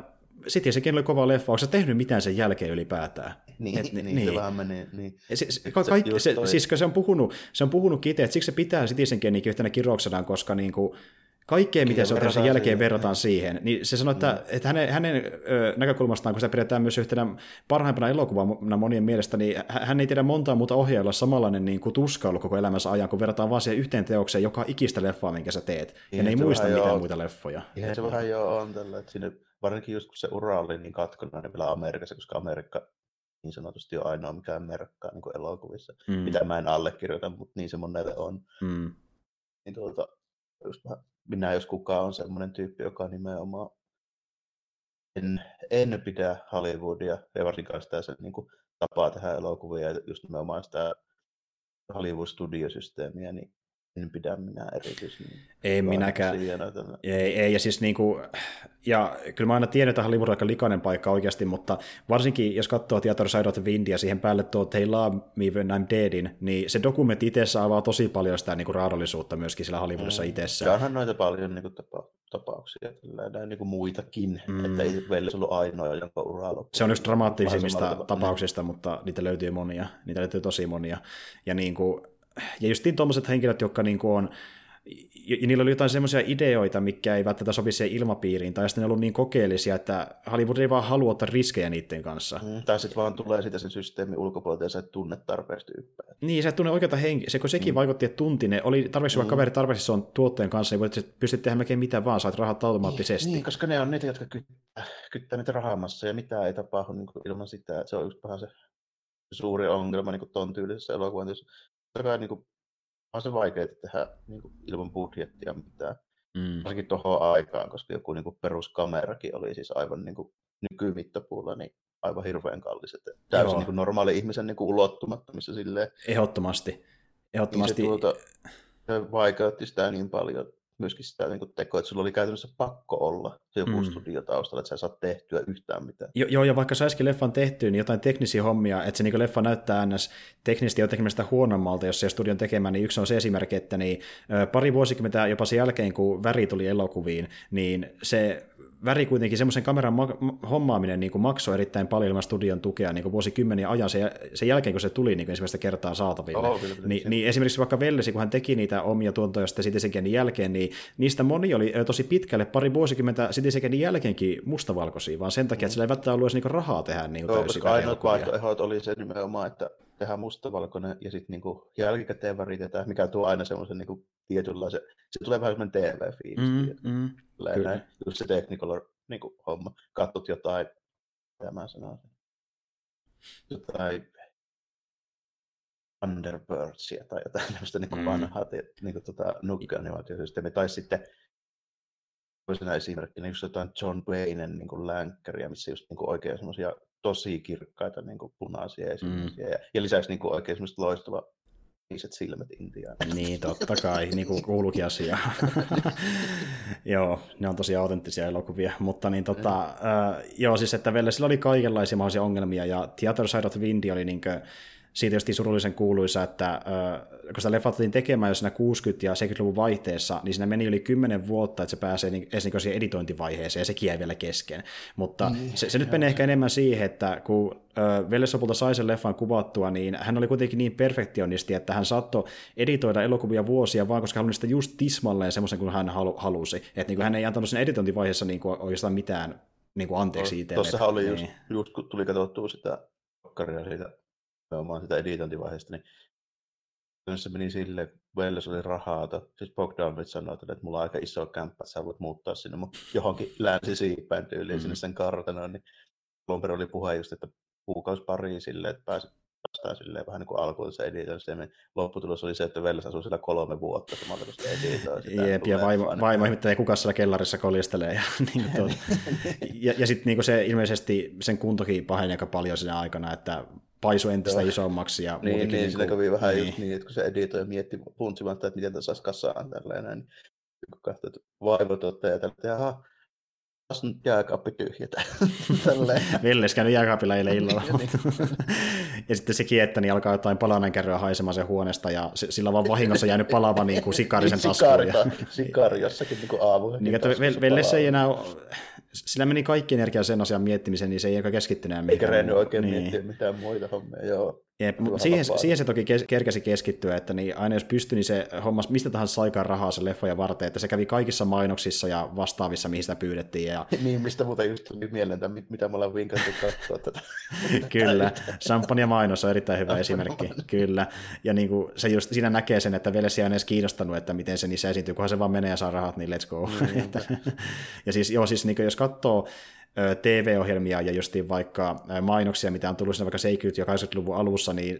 sitten sekin oli kova leffa, onko se tehnyt mitään sen jälkeen ylipäätään? Niin, Et Et, ni- niin, niin. se vähän meni, niin. Ja Se, se, Se ka- kaikki, se, toi- siis se on puhunut, se on puhunut itse, että siksi se pitää Citizen Kanekin yhtenä kirjouksenaan, koska niin kuin, kaikkea, mitä Niin, se on sen jälkeen, siihen, verrataan siihen. Niin se sanoi, että, että hänen, hänen näkökulmastaan, kun se pidetään myös yhtenä parhaimpana elokuvana monien mielestä, niin hä- hän ei tiedä montaa muuta ohjaajalla samanlainen niin kuin tuskailu koko elämänsä ajan, kun verrataan vaan siihen yhteen teokseen joka ikistä leffaa, minkä sä teet. Ja Niin, ne ei se muista mitään joo. muita leffoja. Ihan se vähän jo on tällä, että siinä, varsinkin just kun se ura oli niin katkonainen vielä Amerikassa, koska Amerikka niin sanotusti on ainoa, mikä merkkaa niin kuin elokuvissa, Mm, mitä mä en allekirjoita, mutta niin se monelle on. mm, Niin tuota, just vähän, minä jos kukaan on semmoinen tyyppi, joka nimenomaan en, en pidä Hollywoodia ja varsinkaan sitä sen niin kuin, tapaa tehdä elokuvia ja just nimenomaan sitä Hollywood-studiosysteemiä, niin pidä minä erityisen. Ei minäkään. Siinä, Ei, ei, ja siis niinku, ja kyllä mä aina tiedän, että Hollywood on aika likainen paikka oikeasti, mutta varsinkin jos katsoo Theater Side of the Wind ja siihen päälle tuo They Love Me When I'm Deadin, niin se dokumentti itse avaa tosi paljon sitä niinku raadollisuutta myöskin sillä Hollywoodissa Mm. itsessä. Ja onhan noita paljon niin kuin, tapa, tapauksia, kyllä, näin niin kuin muitakin, Mm. että ei vielä ollut ainoa, jonka ura loppui. Se on yksi dramaattisimmista tapauksista, mutta niitä löytyy monia. Niitä löytyy tosi monia. Ja, niin kuin, ja justiin tuommoiset henkilöt, jotka niin kuin on ja niillä oli jotain semmoisia ideoita, mikä ei välttämättä sopi siihen ilmapiiriin, tai sitten ne on ollut niin kokeellisia, että Hollywood ei vaan halua ottaa riskejä niiden kanssa. Mm, tai sitten vaan tulee sitä sen systeemin ulkopuolelta ja sä et tunne tarpeeksi tyyppejä. Niin, sä et tunne oikeata henkeä. Se, kun sekin mm. vaikutti, että tunti ne, oli tarpeeksi Mm. kaveri tarpeeksi se on tuotteen kanssa, niin voit pystyt tehdä melkein mitä vaan, saat rahat automaattisesti. Niin, koska ne on niitä, jotka kyttää, kyttää niitä rahamassa ja mitä ei tapahdu niin ilman sitä. Se on just vähän se suuri ongelma niin ton tyylisessä elokuvan. Totta kai niin kuin, on se vaikea tehdä niin kuin, ilman budjettia mitään. Mm. Varsinkin tuohon aikaan, koska joku niin kuin, peruskamerakin oli siis aivan niin kuin, nykymittapuulla niin aivan hirveän kallis. Että täysin niin kuin, normaali ihmisen niin kuin, ulottumattomissa silleen. Ehdottomasti. Niin Ehdottomasti. se, tuota, se vaikeutti sitä niin paljon, myöskin sitä niin kuin tekoa, että sulla oli käytännössä pakko olla se joku Mm. studio taustalla, että sä saat tehtyä yhtään mitään. Jo, joo, ja vaikka saisikin leffan tehtyä, niin jotain teknisiä hommia, että se niin leffa näyttää ns. teknisesti jotenkin sitä huonommalta, jos se studion tekemä, niin yksi on se esimerkki, että niin, pari vuosikymmentä jopa sen jälkeen, kun väri tuli elokuviin, niin se väri kuitenkin semmoisen kameran ma- hommaaminen niin kuin maksoi erittäin paljon ilman studion tukea niin kuin vuosikymmeniä ajan sen, sen jälkeen, kun se tuli niin kuin ensimmäistä kertaa saataville. Oh, kyllä, kyllä, Ni, niin esimerkiksi vaikka Vellesi, kun hän teki niitä omia tuontoja sitten Citizen jälkeen, niin niistä moni oli tosi pitkälle pari vuosikymmentä Citizen jälkeenkin mustavalkoisia, vaan sen takia, että sillä ei välttämättä ollut edes niin rahaa tehdä niin Joo, koska ainoat vaihtoehdot oli se nimenomaan, että tehdään mustavalkoinen ja sitten niinku jälkikäteen väritetään, mikä tuo aina semmoisen niinku tietynlaisen, se tulee vähän semmoinen TV-fiilis. Mm, mm, näin, just se Technicolor niinku, homma. Katsot jotain, mitä mä sanoisin, jotain Underbirdsia tai jotain tämmöistä niin mm. vanhaa niin kuin, tota, nukka-animaatiosysteemiä. Tai sitten toisena esimerkkinä just jotain John Waynen niin länkkäriä, missä just niin kuin, oikein semmoisia tosi kirkkaita niin kuin punaisia esimerkkiä. Mm. Ja, ja lisäksi niin kuin, oikein semmoista loistava iset silmät Intiaan. Niin, totta kai, niin kuin kuuluukin asia. joo, ne on tosiaan autenttisia elokuvia, mutta niin tota, äh, joo, siis että Vellesillä oli kaikenlaisia mahdollisia ongelmia, ja Theater Side of the Wind oli niin kuin, siitä just surullisen kuuluisa, että äh, kun sitä leffa otettiin tekemään jo siinä 60- ja 70-luvun vaihteessa, niin siinä meni yli 10 vuotta, että se pääsee niin, edes niin siihen editointivaiheeseen, ja sekin jäi vielä kesken. Mutta niin, se, se nyt menee ehkä enemmän siihen, että kun äh, Velle lopulta sai sen leffan kuvattua, niin hän oli kuitenkin niin perfektionisti, että hän saattoi editoida elokuvia vuosia vaan, koska hän halusi sitä just tismalleen semmoisen kuin hän halu, halusi. Että niin kuin hän ei antanut sen editointivaiheessa niin kuin oikeastaan mitään niin kuin anteeksi itse. Tuossahan oli niin. just, just, kun tuli katsottua sitä siitä nimenomaan sitä editointivaiheesta, niin se meni silleen, kun Welles oli rahaata. Siis Bogdanovich sanoi, että mulla on aika iso kämppä, sä voit muuttaa sinne mun johonkin länsisiipään tyyliin mm. sinne sen kartanoon. Niin alun oli puhe just, että kuukausi pari silleen, että pääsi päästään silleen vähän niin kuin alkuun se editointi. Niin lopputulos oli se, että Velles asui siellä kolme vuotta samalla, kun se editoi sitä. Jep, ja vaimo, vaimo ihmettelee, kuka siellä kellarissa koljastelee. Ja, niin tuota. ja, ja sitten niin se ilmeisesti sen kuntokin paheni aika paljon siinä aikana, että paisu entistä Joo. isommaksi. Ja niin, niin, niin kävi vähän niin. just niin, että kun se editoi ja mietti puntsimatta, että miten tässä saisi kasaan tälleen, niin kun katsoi, että vaivotuottaja, että jaha, taas nyt jääkaappi tyhjätä. Villes käynyt jääkaapilla eilen illalla. Niin. ja sitten sekin, että niin alkaa jotain palanankerroa haisemaan sen huoneesta, ja sillä on vaan vahingossa jäänyt palava niin kuin sikarisen taskuun. Ja... Sikari jossakin niin kuin aamu. Niin, että Velles ei enää sillä meni kaikki energia sen asian miettimiseen, niin se ei oikein keskittynyt mihinkään. Eikä reennut oikein niin. miettiä mitään muita hommia, joo. Jep, siihen, siihen, se toki kes, kerkäsi keskittyä, että niin aina jos pystyi, niin se hommas mistä tahansa saikaan rahaa se leffoja varten, että se kävi kaikissa mainoksissa ja vastaavissa, mihin sitä pyydettiin. Ja... niin, mistä muuten just tuli mieleen, että mitä me ollaan vinkattu katsoa tätä. Kyllä, champagne mainos on erittäin hyvä esimerkki, kyllä. Ja niin kuin se just siinä näkee sen, että Velesi on edes kiinnostanut, että miten se niissä esiintyy, kunhan se vaan menee ja saa rahat, niin let's go. Mm, ja siis, joo, siis niin kuin, jos katsoo TV-ohjelmia ja justiin vaikka mainoksia, mitä on tullut siinä vaikka 70- ja 80-luvun alussa, niin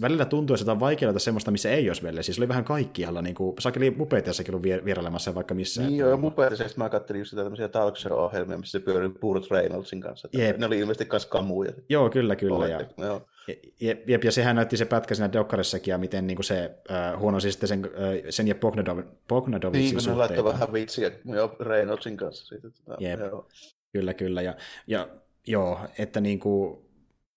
välillä tuntuu, että on vaikea semmoista, missä ei olisi vielä. Siis oli vähän kaikkialla, niin kuin Sakeli Mupeetiassakin ollut vierailemassa vaikka missään. Niin joo, Mupeetiassa mä katselin just sitä tämmöisiä talk show-ohjelmia, missä se pyörii Burt Reynoldsin kanssa. Jep. Ne oli ilmeisesti myös kamuja. Joo, kyllä, kyllä. Ja, joo. Jep, jep, ja sehän näytti se pätkä siinä Dokkarissakin, ja miten niin kuin se äh, huono siis sen, äh, sen ja Pognadov, Pognadovicin niin, suhteita. Niin, laittoi vähän vitsiä jo Reynoldsin kanssa. Siitä, tota, jep. Joo. Kyllä, kyllä. Ja, ja joo, että niin kuin,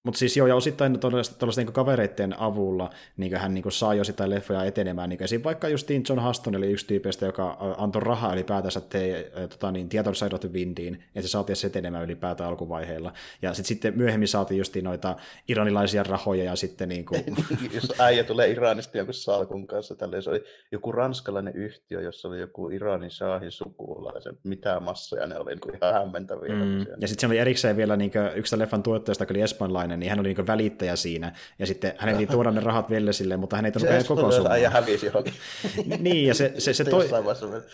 mutta siis joo, ja osittain tuollaisten niin kavereiden avulla niin hän niin saa jo sitä leffoja etenemään. Niin esim. vaikka justiin John Huston oli yksi tyypistä, joka antoi rahaa ylipäätänsä te, tota, niin, the Windiin, että se saatiin se etenemään ylipäätään alkuvaiheella. Ja sit, sitten myöhemmin saatiin justiin noita iranilaisia rahoja ja sitten niin kuin... Jos äijä tulee Iranista joku salkun kanssa, tälle, se oli joku ranskalainen yhtiö, jossa oli joku Iranin shahin sukulaisen, mitä massoja ne oli niin kuin ihan hämmentäviä. Mm. Ja sitten oli erikseen vielä niin kuin, yksi leffan tuottajasta, joka oli espanjalainen, niin hän oli niin välittäjä siinä, ja sitten hänen piti tuoda ne rahat Vellesille, mutta hän ei tullut koko summaa. Ja hävisi johonkin. niin, ja se, se, se, toi,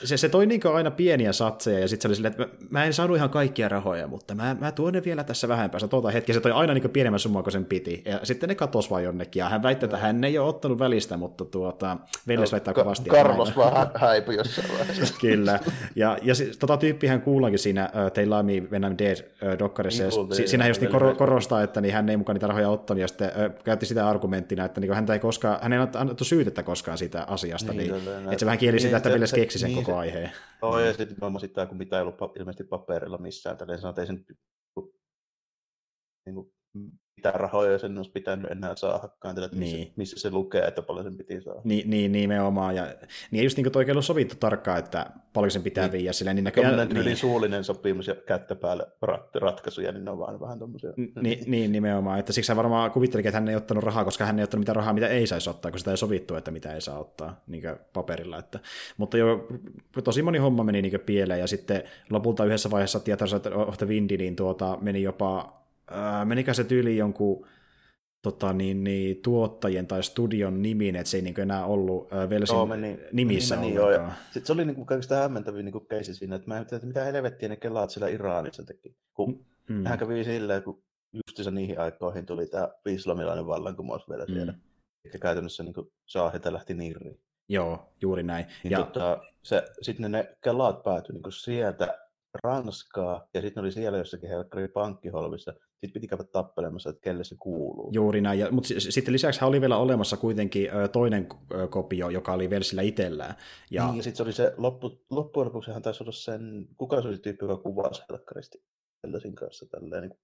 se, se toi niin aina pieniä satseja, ja sitten se oli silleen, että mä, en saanut ihan kaikkia rahoja, mutta mä, mä tuon ne vielä tässä vähän päästä tuota hetki, se toi aina niin pienemmän summaa kuin sen piti, ja sitten ne katosi vaan jonnekin, ja hän väitti, että hän ei ole ottanut välistä, mutta tuota, Velles no, väittää ka- kovasti. Carlos vaan häipyi jossain vaiheessa. Kyllä, ja, ja siis, tota tyyppihän kuullaankin siinä uh, They Lie Me When I'm Dead uh, niin, ja siinä just niin korostaa, että niin hän ei mukaan niitä rahoja ottanut, ja sitten ö, käytti sitä argumenttina, että niin häntä ei koskaan, hän ei annettu syytettä koskaan siitä asiasta, niin, niin että se vähän kieli niin, sitä, että Veles keksi sen niin, koko aiheen. Joo, ja sitten mä sitä, kun mitä ei ollut ilmeisesti paperilla missään, tälleen ei sen niin kuin, mitä rahoja sen olisi pitänyt enää saadakaan, että missä, niin. missä se lukee, että paljon sen piti saada. Niin, niin nimenomaan. Ja, niin just niin kuin oikein sovittu tarkkaan, että paljon sen pitää niin. viiä silleen. Niin näköjään, niin. suullinen sopimus ja kättä päälle rat, ratkaisuja, niin ne on vaan vähän tommosia. Ni, niin, nimenomaan. Että siksi hän varmaan kuvittelikin, että hän ei ottanut rahaa, koska hän ei ottanut mitään rahaa, mitä ei saisi ottaa, koska sitä ei sovittu, että mitä ei saa ottaa niin paperilla. Että, mutta jo tosi moni homma meni niin pieleen, ja sitten lopulta yhdessä vaiheessa Theaters of the Windy, niin tuota, meni jopa, ää, menikä se tyyli jonkun tota, niin, niin, tuottajien tai studion nimiin, että se ei niin enää ollut äh, Velsin joo, meni, nimissä meni, joo, ja Sitten se oli niin kuin kaikista hämmentävin niin keisi siinä, että mä en tiedä, että mitä helvettiä ne kelaat siellä Iranissa teki. Kun mm. hän kävi silleen, kun justiinsa niihin aikoihin tuli tämä islamilainen vallankumous vielä mm. siellä. Ja käytännössä niin Shahita lähti nirriin. Joo, juuri näin. Niin ja... tota, se, sitten ne kelaat päätyi niin sieltä Ranskaa, ja sitten oli siellä jossakin helkkari pankkiholvissa. Sitten piti käydä tappelemassa, että kelle se kuuluu. Juuri näin, mutta sitten lisäksi oli vielä olemassa kuitenkin toinen kopio, joka oli Velsillä itsellään. Ja, niin, ja sitten se oli se, loppu, loppujen lopuksi hän taisi olla sen, kuka se oli tyyppi, joka kuvasi helkkaristi Velsin kanssa tälleen niin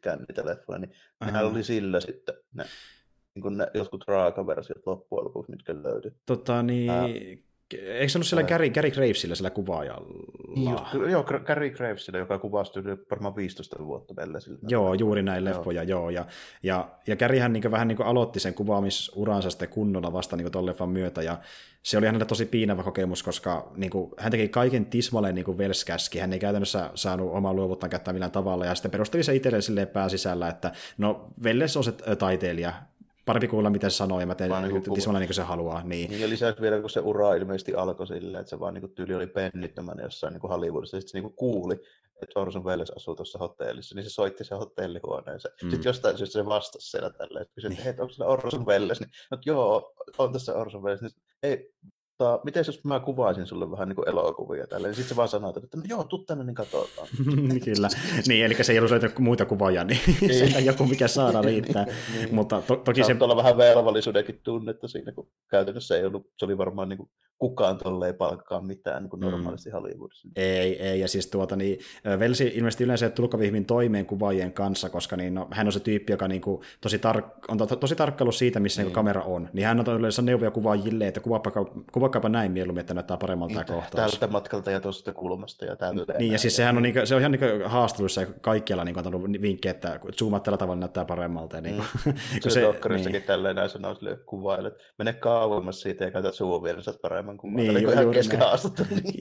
kännitelefoni, niin hän oli sillä sitten ne, niin ne jotkut raakaversiot loppujen lopuksi, mitkä löytyi. Tota niin, Ää, Eikö se ollut siellä Gary, Gary Gravesillä sillä kuvaajalla? Niin just, joo, Gary Gravesillä, joka kuvasi varmaan 15 vuotta Bellesillä. Joo, juuri näin leffoja, joo. joo. Ja, ja, ja Garyhän niin vähän niin aloitti sen kuvaamisuransa sitten kunnolla vasta niin tuon leffan myötä, ja se oli hänelle tosi piinavä kokemus, koska niin kuin, hän teki kaiken tismalleen niin kuin Wells käski, hän ei käytännössä saanut omaa luovuttaan käyttää millään tavalla, ja sitten perusteli se itselleen silleen pääsisällä, että no Welles on se taiteilija, parempi kuulla, mitä se sanoo, ja mä teen niin kuin, niin kuin se haluaa. Niin. niin. ja lisäksi vielä, kun se ura ilmeisesti alkoi silleen, että se vaan niin tyyli oli pennittömänä jossain niin kuin Hollywoodissa, ja sitten se niin kuin, kuuli, että Orson Welles asuu tuossa hotellissa, niin se soitti sen hotellihuoneeseen. Mm. Sitten jostain syystä se vastasi siellä tälleen, että kysyi, että hei, onko siellä Orson Welles? Niin, no, joo, on tässä Orson Welles. Niin, ei, mutta miten jos mä kuvaisin sulle vähän niin kuin elokuvia tällä, niin sitten se vaan sanoo, että no joo, tuu tänne, niin katsotaan. Kyllä, niin, eli se ei ollut muita kuvaajia, niin, niin. se joku mikä saada niin, riittää. niin, niin. Mutta to, toki se... olla vähän velvollisuudenkin tunnetta siinä, kun käytännössä ei ollut, se oli varmaan niin kuin kukaan tolle ei palkkaa mitään niin kuin mm. normaalisti mm. Hollywoodissa. Ei, ei, ja siis tuota, niin, Velsi ilmeisesti yleensä tulkavihmin toimeen kuvaajien kanssa, koska niin, no, hän on se tyyppi, joka niin kuin, tosi, tar- on to, tosi tarkkailu siitä, missä niin. Niin kamera on. Niin hän on yleensä neuvoja kuvaajille, että kuvakaapa näin mieluummin, että näyttää paremmalta niin, tämä kohtaus. Tältä matkalta ja tuosta kulmasta ja täältä. Niin, ja siis sehän on, niin, se on ihan niin haastatteluissa ja kaikkialla niin antanut vinkkejä, että zoomat tällä tavalla näyttää paremmalta. Niin, mm. se, se dokkarissakin niin. tälleen näin sanoo sille kuvaille, että mene kauemmas siitä ja käytä suun vielä, niin paremman kuvan. Niin, ju, ihan kesken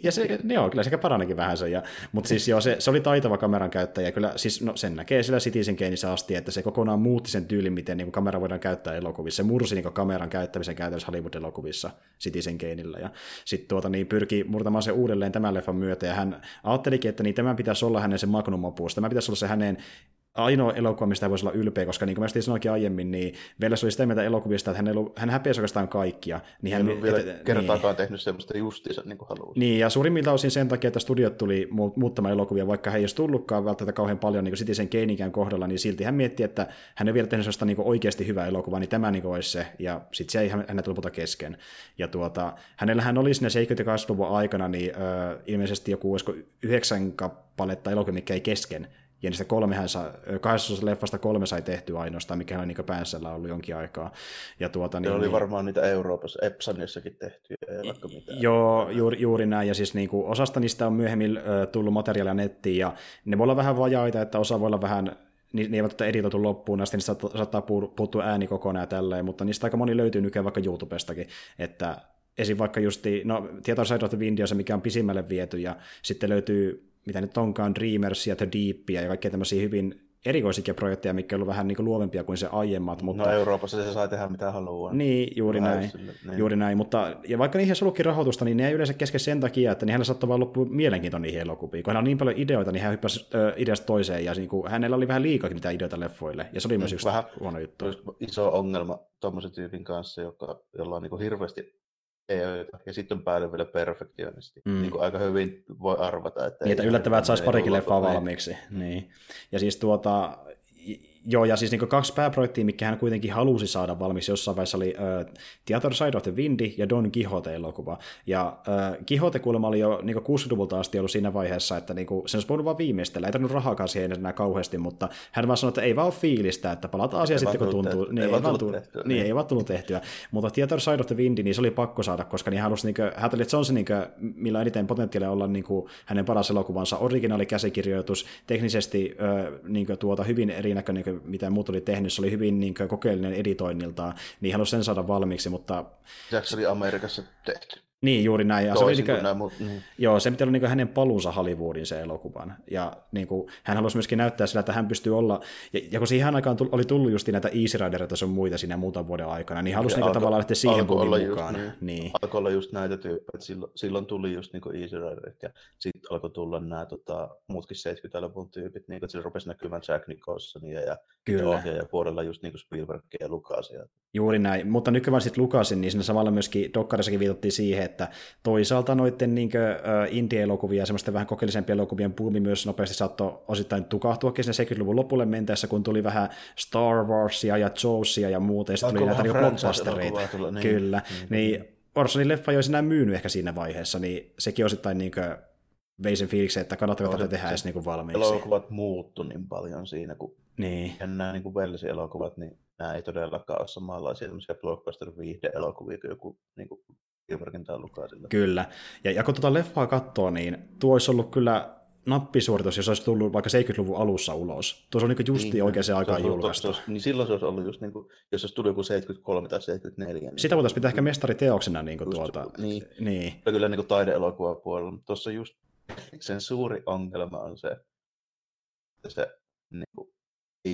Ja se, joo, kyllä sekä paranikin vähän se. Ja, mutta siis joo, se, se, oli taitava kameran käyttäjä. Kyllä siis, no, sen näkee sillä Citizen Kaneissa asti, että se kokonaan muutti sen tyylin, miten niin kamera voidaan käyttää elokuvissa. Se mursi niin kameran käyttämisen käytännössä Hollywood-elokuvissa Citizen Kaneilla. Ja sitten tuota, niin pyrki murtamaan se uudelleen tämän leffan myötä. Ja hän ajattelikin, että niin tämän pitäisi olla hänen se magnum opus. Tämä pitäisi olla se hänen ainoa elokuva, mistä voisi olla ylpeä, koska niin kuin mä sanoinkin aiemmin, niin Velles oli sitä mieltä elokuvista, että hän, ei ollut, hän häpeäsi oikeastaan kaikkia. Niin hän, ei vielä et, kertaakaan niin. tehnyt semmoista justiinsa niin kuin haluaisi. Niin, ja suurimmilta osin sen takia, että studiot tuli muuttamaan elokuvia, vaikka hän ei olisi tullutkaan välttämättä kauhean paljon niin Citizen Keinikään kohdalla, niin silti hän mietti, että hän ei vielä tehnyt sellaista niin oikeasti hyvää elokuvaa, niin tämä niin olisi se, ja sitten se ei hänet lopulta kesken. Ja tuota, hänellähän oli siinä 70- ja 80-luvun aikana niin, ö, ilmeisesti joku, olisiko yhdeksän kappaletta elokuvia, mikä ei kesken, ja niistä kolmehän sa, kahdessa leffasta kolme sai tehty ainoastaan, mikä on niin päässällä ollut jonkin aikaa. Ja tuota, niin, oli varmaan niitä Euroopassa, Epsonissakin tehty, ei vaikka mitään. Joo, juuri, juuri näin, ja siis niin kuin, osasta niistä on myöhemmin ö, tullut materiaalia nettiin, ja ne voi olla vähän vajaita, että osa voi olla vähän niin ne eivät ole editoitu loppuun asti, niin saattaa puuttua ääni kokonaan ja tälleen, mutta niistä aika moni löytyy nykyään vaikka YouTubestakin, että esim. vaikka justi, no Theater Side of the Wind se, mikä on pisimmälle viety, ja sitten löytyy mitä nyt onkaan, Dreamers ja The Deepia ja kaikkea tämmöisiä hyvin erikoisikin projekteja, mikä on ollut vähän niin kuin luovempia kuin se aiemmat. No, mutta... No Euroopassa se saa tehdä mitä haluaa. Niin, juuri näin. niin. juuri näin. Mutta, ja vaikka niihin ollutkin rahoitusta, niin ne ei yleensä kesken sen takia, että niillä saattoi vaan loppua mielenkiinto niihin elokuviin. Kun hänellä on niin paljon ideoita, niin hän hyppäsi äh, ideasta toiseen, ja niin kuin, hänellä oli vähän liikaakin niitä ideoita leffoille. Ja se oli myös mm, yksi vähän huono juttu. Iso ongelma tuommoisen tyypin kanssa, joka, jolla on niin kuin hirveästi ja sitten on päälle vielä perfektionisti. Mm. Niin kuin aika hyvin voi arvata. Että Niitä yllättävää, että saisi parikin leffaa valmiiksi. Niin. Ja siis tuota, Joo, ja siis niin kaksi pääprojektia, mikä hän kuitenkin halusi saada valmiiksi jossain vaiheessa oli uh, The Other Side of the Windy ja Don Quixote-elokuva. Ja uh, Quixote kuulemma oli jo niin 60-luvulta asti ollut siinä vaiheessa, että niin kuin, sen olisi voinut vaan viimeistellä. Ei tarvinnut rahaakaan siihen enää kauheasti, mutta hän vaan sanoi, että ei vaan ole fiilistä, että palataan asiaan sitten, kun tuntuu. Tehtyä. Niin, ei, vaan tullut tehtyä, niin, niin, ei vaan tullut tehtyä. Mutta The Other Side of the Windy, niin se oli pakko saada, koska niin hän halusi, niin kuin, hän että se on se, niin kuin, millä eniten potentiaalia olla niin kuin, hänen paras elokuvansa, originaali käsikirjoitus, teknisesti uh, niin kuin, tuota, hyvin erinäköinen mitä muut oli tehnyt, se oli hyvin niin kuin, kokeellinen editoinniltaan, niin halusi sen saada valmiiksi, mutta... Se oli Amerikassa tehty. Niin, juuri näin. Ja se oli, niin nämä, mm. Joo, se pitää olla niin hänen paluunsa Hollywoodin se elokuvan. Ja niin kuin, hän halusi myöskin näyttää sillä, että hän pystyy olla, ja, ja kun siihen aikaan tuli, oli tullut just näitä Easy Ridereita sun muita siinä muutaman vuoden aikana, niin halusi niin tavallaan lähteä siihen olla mukaan. Just, niin. niin. Alkoi olla just näitä tyyppejä, silloin, silloin tuli just niin Easy Riderit, ja sitten alkoi tulla nämä tota, muutkin 70-luvun tyypit, niin kuin, että sillä rupesi näkymään Jack Nicholsonia ja, Kyllä. ja puolella just niin kuin Spielbergia ja Lucasia. Juuri näin, mutta nykyään sitten Lucasin, niin siinä samalla myöskin Dokkarissakin viitattiin siihen, että toisaalta noiden niin indie-elokuvia ja semmoisten vähän kokeellisempien elokuvien puumi myös nopeasti saattoi osittain tukahtuakin sinne 70-luvun lopulle mentäessä, kun tuli vähän Star Warsia ja Joesia ja muuta, ja sitten tuli näitä niin blockbustereita. Niin. Kyllä, niin, niin Orsonin leffa ei olisi enää myynyt ehkä siinä vaiheessa, niin sekin osittain niin kuin, vei sen fiiliksen, että kannattaako tätä tehdä edes niin valmiiksi. Elokuvat muuttu niin paljon siinä, kun niin. nämä niin kuin elokuvat, niin nämä ei todellakaan ole samanlaisia blockbuster-viihde-elokuvia kuin joku niin kuin Spielbergin tai Lucasilla. Kyllä. Ja, ja kun tuota leffaa katsoo, niin tuo olisi ollut kyllä nappisuoritus, jos olisi tullut vaikka 70-luvun alussa ulos. Tuossa on niin justi niin, oikeaan se aikaan julkaistu. Tos, niin silloin se olisi ollut just, niin kuin, jos se olisi tullut joku 73 tai 74. Niin Sitä voitaisiin pitää ehkä mestariteoksena niin kuin just, tuota. Niin. niin. Kyllä niin kuin taideelokuva puolella. Tuossa just sen suuri ongelma on se, että se niin kuin,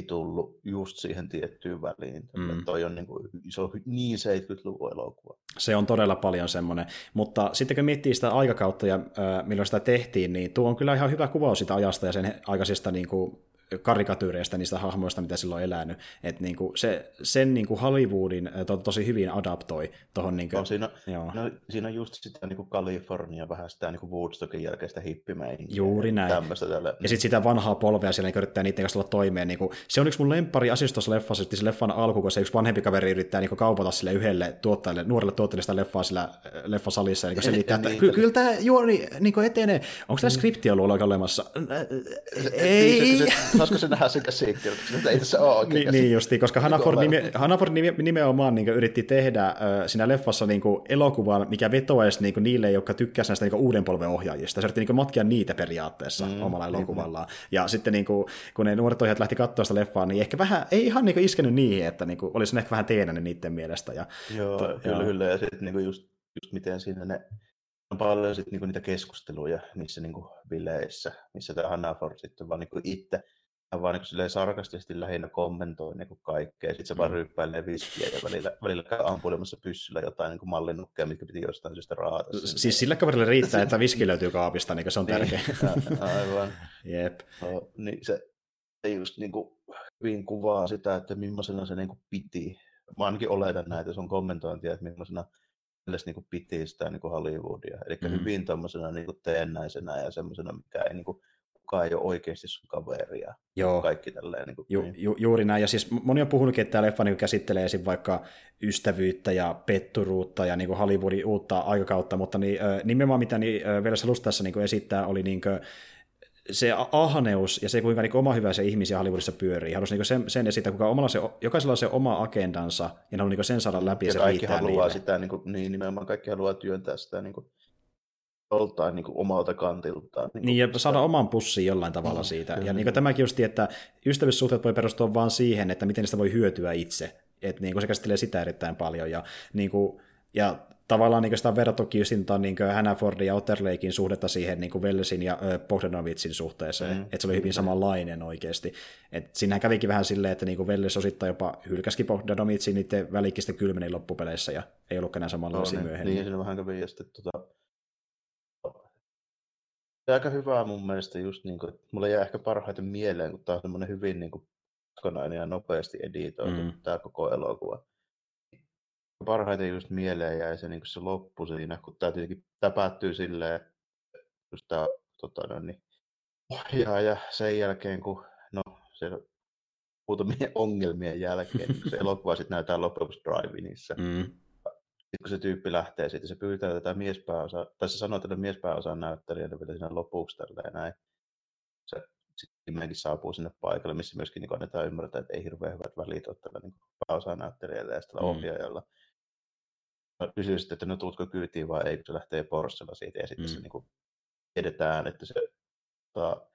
tullut just siihen tiettyyn väliin. Mm. Toi on niin, kuin, se on niin 70-luvun elokuva. Se on todella paljon semmoinen. Mutta sitten kun miettii sitä aikakautta ja äh, milloin sitä tehtiin, niin tuo on kyllä ihan hyvä kuvaus sitä ajasta ja sen aikaisesta niin kuin, karikatyyreistä niistä hahmoista, mitä silloin on elänyt. Et niinku se, sen niinku Hollywoodin to, tosi hyvin adaptoi tuohon. Niinku, no, siinä, joo. No, siinä on just sitä niinku Kalifornia, vähän sitä niinku Woodstockin jälkeistä hippimeihinkiä. Juuri näin. Tällä, ja sitten sitä vanhaa polvea siellä niin yrittää niiden kanssa tulla toimeen. Niinku, se on yksi mun lempari asioista tuossa leffassa, se leffan alku, kun se yksi vanhempi kaveri yrittää niinku kaupata sille yhdelle tuottajalle, nuorelle tuottajalle sitä leffaa sillä leffasalissa, ja niinku selittää, että niin, kyllä tämä juoni niinku etenee. Onko tämä mm. skripti ollut olemassa? Ei saisiko se nähdä sitä käsikirjoituksesta, ei tässä ole oikein Niin, niin justiin, koska Hannaford, nime, Hannaford nime, nimenomaan niin yritti tehdä äh, siinä leffassa niin elokuvan, mikä vetoaisi niin niille, jotka tykkäsivät näistä niin uuden polven ohjaajista. Se yritti niin matkia niitä periaatteessa mm, omalla mm, elokuvallaan. Mm. Ja sitten niin kuin, kun ne nuoret ohjaajat lähti katsoa sitä leffaa, niin ehkä vähän, ei ihan niin iskenyt niihin, että niin kuin, olisi ehkä vähän teenäinen niiden mielestä. Ja, joo, to, kyllä, joo. kyllä. Ja sitten niin just, just miten siinä ne on paljon sit niinku niitä keskusteluja niissä niinku bileissä, missä tämä Hannaford sitten vaan niinku itse hän vaan niin sarkastisesti lähinnä kommentoi niin kuin kaikkea. Sitten se vaan mm. ryyppäilee viskiä ja välillä, välillä käy ampuilemassa pyssyllä jotain niin kuin mallinnukkeja, mitkä piti jostain syystä raata. Siis sillä kaverilla riittää, että viski löytyy kaapista, niin se on niin, tärkeä. Aivan. Jep. No, niin se, se just niin kuin, hyvin kuvaa sitä, että millaisena se niin kuin piti. Mä ainakin oletan näitä, se on kommentointia, että millaisena niin kuin piti sitä niin kuin Hollywoodia. Eli mm. hyvin tämmöisenä niin kuin teennäisenä ja semmoisena, mikä ei niin kuin, kukaan ei ole oikeasti sun kaveria. Joo. Kaikki tälleen. Niin kuin, Ju, ju, juuri näin. Ja siis moni on puhunutkin, että tämä leffa niin käsittelee esim. vaikka ystävyyttä ja petturuutta ja niin Hollywoodin uutta aikakautta, mutta niin, nimenomaan mitä niin, Veles halus tässä niin esittää oli niin kuin, se ahneus ja se, kuinka niin oma hyvä se ihmisiä Hollywoodissa pyörii. Haluaisi niin sen, sen esittää, kuinka omalla se, jokaisella on se oma agendansa, ja ne on niin sen saada läpi, ja, ja se kaikki haluaa niille. sitä, niin, kuin, niin nimenomaan kaikki haluaa työntää sitä niin kuin, joltain niin kuin omalta kantiltaan. Niin, niin ja saada oman pussin jollain tavalla mm, siitä. Kyllä. Ja niin kuin tämäkin just, että ystävyyssuhteet voi perustua vain siihen, että miten niistä voi hyötyä itse. Että niin kuin se käsittelee sitä erittäin paljon. Ja, niin kuin, ja tavallaan niin sitä on verrattukin just niin Hannafordin ja Otterleikin suhdetta siihen niin kuin ja Bogdanovicin suhteeseen, mm. että se oli hyvin samanlainen oikeasti. Et siinähän kävikin vähän silleen, että niin Welles osittain jopa hylkäski Bogdanovicin niiden välikistä kylmenen loppupeleissä ja ei ollut enää samanlaisia no, niin, myöhemmin. Niin, siinä vähän kävi ja sitten tota, on aika hyvää mun mielestä just niin kuin, että mulle jää ehkä parhaiten mieleen, kun tämä on semmoinen hyvin niin kuin, kokonainen ja nopeasti editoitu mm. tämä koko elokuva. Parhaiten just mieleen jäi se, niin se loppu siinä, kun tämä tietenkin tämä päättyy silleen, just tämä tota, no, niin, ohjaa ja sen jälkeen kun no, se muutamien ongelmien jälkeen, niin se elokuva sitten näytetään lopuksi drive-inissä. Mm. Sitten kun se tyyppi lähtee siitä, se pyytää tätä miespääosaa, tai se sanoo tätä miespääosan näyttelijänä vielä siinä lopuksi tälleen näin. Se sitten saapuu sinne paikalle, missä myöskin niin annetaan ymmärtää, että ei hirveän hyvät välit ole tällä niin pääosaa näyttelijällä ja tällä mm. ohjaajalla. No, kysyy sitten, että no tuutko kyytiin vai ei, kun se lähtee Porschella siitä ja sitten mm. se niin kuin, tiedetään, että se ta,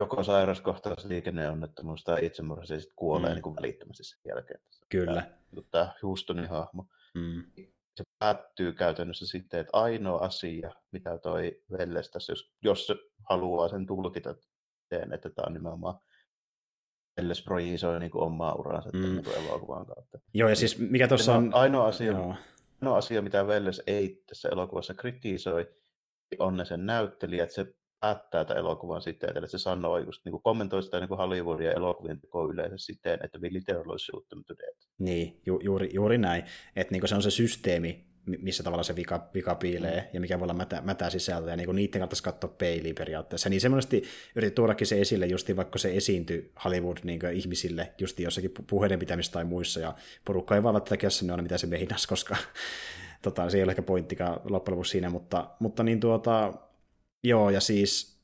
joko sairauskohtaus, liikenneonnettomuus tai itsemurha, se sitten kuolee mm. niin kuin välittömästi sen jälkeen. Kyllä. Tämä, tämä Houstonin hahmo. Mm. Se päättyy käytännössä sitten, että ainoa asia, mitä toi Velles tässä, jos, jos se haluaa sen tulkita teen, että tämä on nimenomaan Velles projisoi niin omaa uraansa mm. niin elokuvan kautta. Joo, ja siis mikä tuossa on... Ainoa asia, joo. ainoa asia, mitä Velles ei tässä elokuvassa kritisoi, on ne sen näyttelijät, se päättää tämän elokuvan siten, että se sanoo just niin kuin kommentoi sitä niin kuin Hollywoodin ja elokuvien tekoa yleensä siten, että to death. Niin, ju- juuri, juuri näin. Että niin kuin se on se systeemi, missä tavalla se vika, vika piilee mm. ja mikä voi olla mätä, mätä sisältö, ja niin kuin niiden kannattaisi katsoa peiliin periaatteessa. Niin semmoisesti yritin tuodakin se esille, justi vaikka se esiintyi Hollywood niin ihmisille just jossakin puheiden pitämistä tai muissa, ja porukka ei vaan välttämättä sen aina, mitä se meinas, koska tota, se ei ole ehkä pointtikaan loppujen lopuksi siinä, mutta, mutta niin tuota, joo, ja siis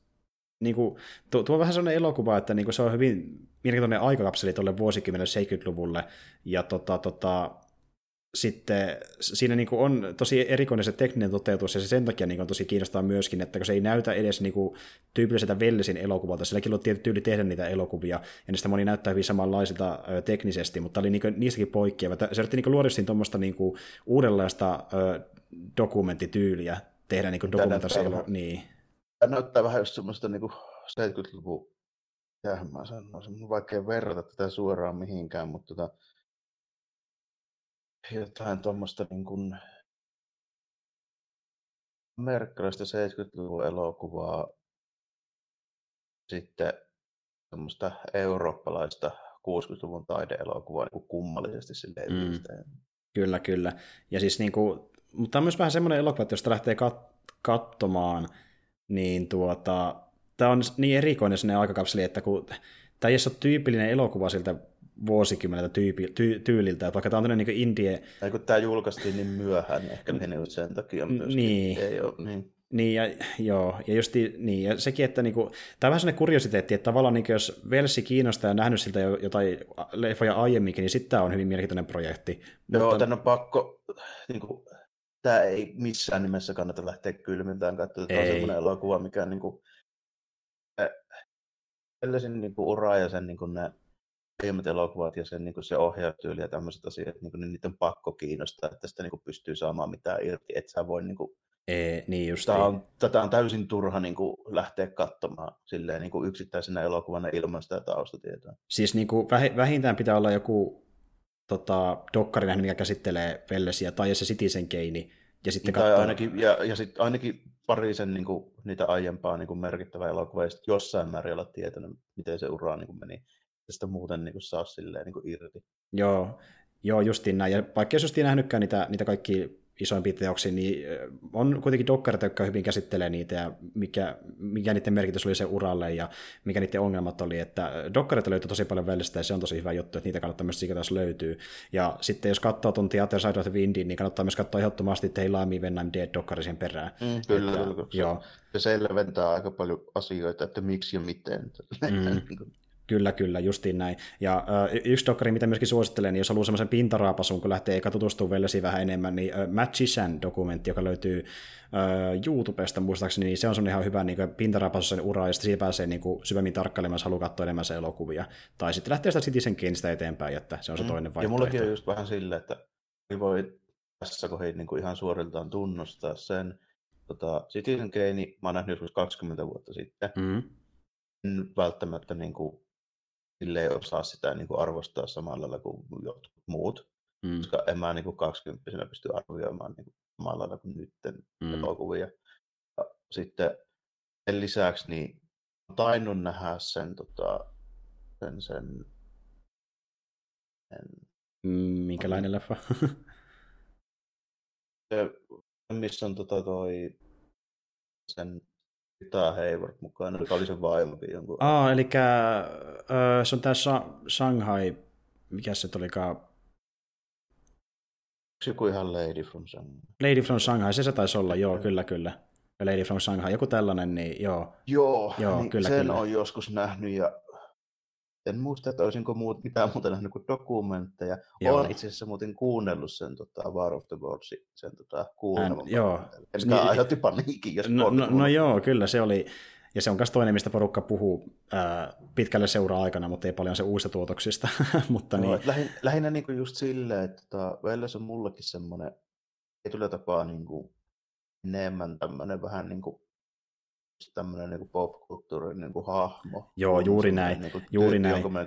niin kuin, tuo, tuo on vähän sellainen elokuva, että niin kuin se on hyvin mielenkiintoinen aikakapseli tuolle vuosikymmenelle 70-luvulle, ja tota, tota, sitten siinä niin on tosi erikoinen se tekninen toteutus, ja se sen takia niin on tosi kiinnostaa myöskin, että kun se ei näytä edes niin kuin tyypilliseltä Vellesin elokuvalta, silläkin on tietty tyyli tehdä niitä elokuvia, ja niistä moni näyttää hyvin samanlaisilta ö, teknisesti, mutta oli niin kuin, niistäkin poikkeava. Se yritti niin luoda tuommoista niin uudenlaista ö, dokumenttityyliä tehdä niin dokumentaarisia niin. Tämä näyttää vähän just semmoista niin 70-luvun, mitähän mä sanoisin, vaikea verrata tätä suoraan mihinkään, mutta tota, jotain tuommoista niin kuin amerikkalaista 70-luvun elokuvaa, sitten semmoista eurooppalaista 60-luvun taideelokuvaa niin kuin kummallisesti silleen mm. Kyllä, kyllä. Ja siis niin kuin, mutta on myös vähän semmoinen elokuva, että jos lähtee kat- katsomaan, niin tuota, tämä on niin erikoinen sinne aikakapseli, että kun tämä ei ole tyypillinen elokuva siltä vuosikymmeneltä tyypi, ty, tyyliltä, vaikka tämä on tämmöinen niin indie... Ja kun tämä julkaistiin niin myöhään, ehkä niin sen takia myöskin niin. ei ole, niin. Niin, ja, joo, ja just niin, ja sekin, että niinku, tämä on vähän sellainen kuriositeetti, että tavallaan niinku, jos Velsi kiinnostaa ja nähnyt siltä jotain leffoja aiemminkin, niin sitten tämä on hyvin mielenkiintoinen projekti. Joo, mutta... tämän on pakko, niinku, tämä ei missään nimessä kannata lähteä kylmintään katsomaan, tämä on semmoinen elokuva, mikä niinku, Vellesin niinku, ura ja sen niinku, ne aiemmat elokuvat ja sen, niin kuin se ohjautyyli ja tämmöiset asiat, niin, kuin, niin niitä on pakko kiinnostaa, että tästä niin kuin, pystyy saamaan mitään irti, että sä voi niin kuin, Ee, niin just Tämä on, tätä on täysin turha niin kuin, lähteä katsomaan silleen, niin kuin yksittäisenä elokuvana ilman sitä taustatietoa. Siis niin kuin, vähintään pitää olla joku tota, dokkari mikä käsittelee Vellesiä, tai se Citizen Kane, ja sitten tai ainakin, ja, ja sit ainakin pari sen niin kuin, niitä aiempaa niin kuin merkittävää elokuvaa, ja jossain määrin olla tietänyt, miten se ura niin kuin meni sitä muuten niin kuin saa silleen niin kuin irti. Joo, joo, justiin näin. Ja vaikka jos justiin nähnytkään niitä, niitä kaikki isoimpia teoksia, niin on kuitenkin dokkarit, jotka hyvin käsittelee niitä ja mikä, mikä niiden merkitys oli se uralle ja mikä niiden ongelmat oli. Että dokkarit löytyy tosi paljon välistä ja se on tosi hyvä juttu, että niitä kannattaa myös sikä taas löytyy. Ja sitten jos katsoo tuon Theater Side of the Windin, niin kannattaa myös katsoa ehdottomasti When I'm Dead dokkari sen perään. Mm, kyllä, että, kyllä. Joo. Se selventää aika paljon asioita, että miksi ja miten. Mm. Kyllä, kyllä, justiin näin. Ja äh, yksi dokkari, mitä myöskin suosittelen, niin jos haluaa semmoisen pintaraapasun, kun lähtee eka tutustua Vellesiin vähän enemmän, niin äh, Matt dokumentti joka löytyy äh, YouTubesta muistaakseni, niin se on semmoinen ihan hyvä niin pintaraapasu sen ura, ja sitten siitä pääsee niin kuin, syvemmin tarkkailemaan, jos haluaa katsoa enemmän se elokuvia. Tai sitten lähtee sitä Citizen Kaneista eteenpäin, että se on se mm. toinen vaihtoehto. Ja mullakin on just vähän silleen, että voi tässä kohdin niin kuin ihan suoriltaan tunnustaa sen. Tota, Citizen Kane, mä oon nähnyt joskus 20 vuotta sitten. Mm. En välttämättä niin kuin, ei osaa sitä niin kuin arvostaa samalla lailla kuin jotkut muut, mm. koska en mä niin kuin 20 pysty arvioimaan niin kuin samalla lailla kuin nytten mm. elokuvia. Ja sitten sen lisäksi niin tainnut nähdä sen, tota, sen, sen, sen Minkälainen leffa? se, missä on tota toi, sen Rita Hayward mukana, joka oli se vaimokin jonkun. Aa, eli äh, se on tää Shanghai, mikä se olikaan? Joku ihan Lady from Shanghai. Lady from Shanghai, se se taisi olla, joo, kyllä, kyllä. Lady from Shanghai, joku tällainen, niin joo. Joo, joo niin kyllä, sen kyllä. on joskus nähnyt ja en muista, että olisinko muut, mitään muuta nähnyt kuin dokumentteja. Joo. Olen itse asiassa muuten kuunnellut sen tota, War of the Gods, sen tota, kuunnelman. Joo. Eli niin, aiheutti paniikin, jos no, no, no, joo, kyllä se oli. Ja se on myös toinen, mistä porukka puhuu ää, pitkälle seuraa aikana, mutta ei paljon se uusista tuotoksista. mutta no, niin... lähin, lähinnä niin kuin just silleen, että tota, se on mullekin semmoinen tietyllä tapaa niin kuin enemmän tämmöinen vähän niin kuin tämmöinen niin popkulttuurin niin kuin hahmo. Joo, juuri näin. Niin kuin juuri näin. Jonka mä,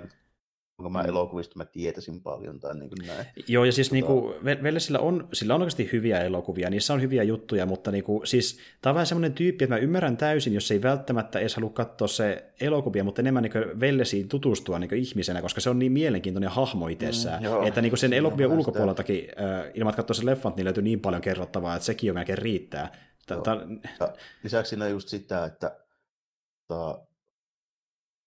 onko mä mm. elokuvista mä tietäisin paljon tai niin kuin näin. Joo, ja siis tota... niin kuin, Velle sillä on, sillä on oikeasti hyviä elokuvia, niissä on hyviä juttuja, mutta niin kuin, siis tämä on vähän semmoinen tyyppi, että mä ymmärrän täysin, jos ei välttämättä edes halua katsoa se elokuvia, mutta enemmän niin Vellesiin tutustua niin ihmisenä, koska se on niin mielenkiintoinen hahmo itsessään, mm, joo, että niin kuin sen elokuvien ulkopuoleltakin, äh, ilman että katsoo sen leffan, niin löytyy niin paljon kerrottavaa, että sekin jo melkein riittää. Ja lisäksi siinä just sitä, että ta,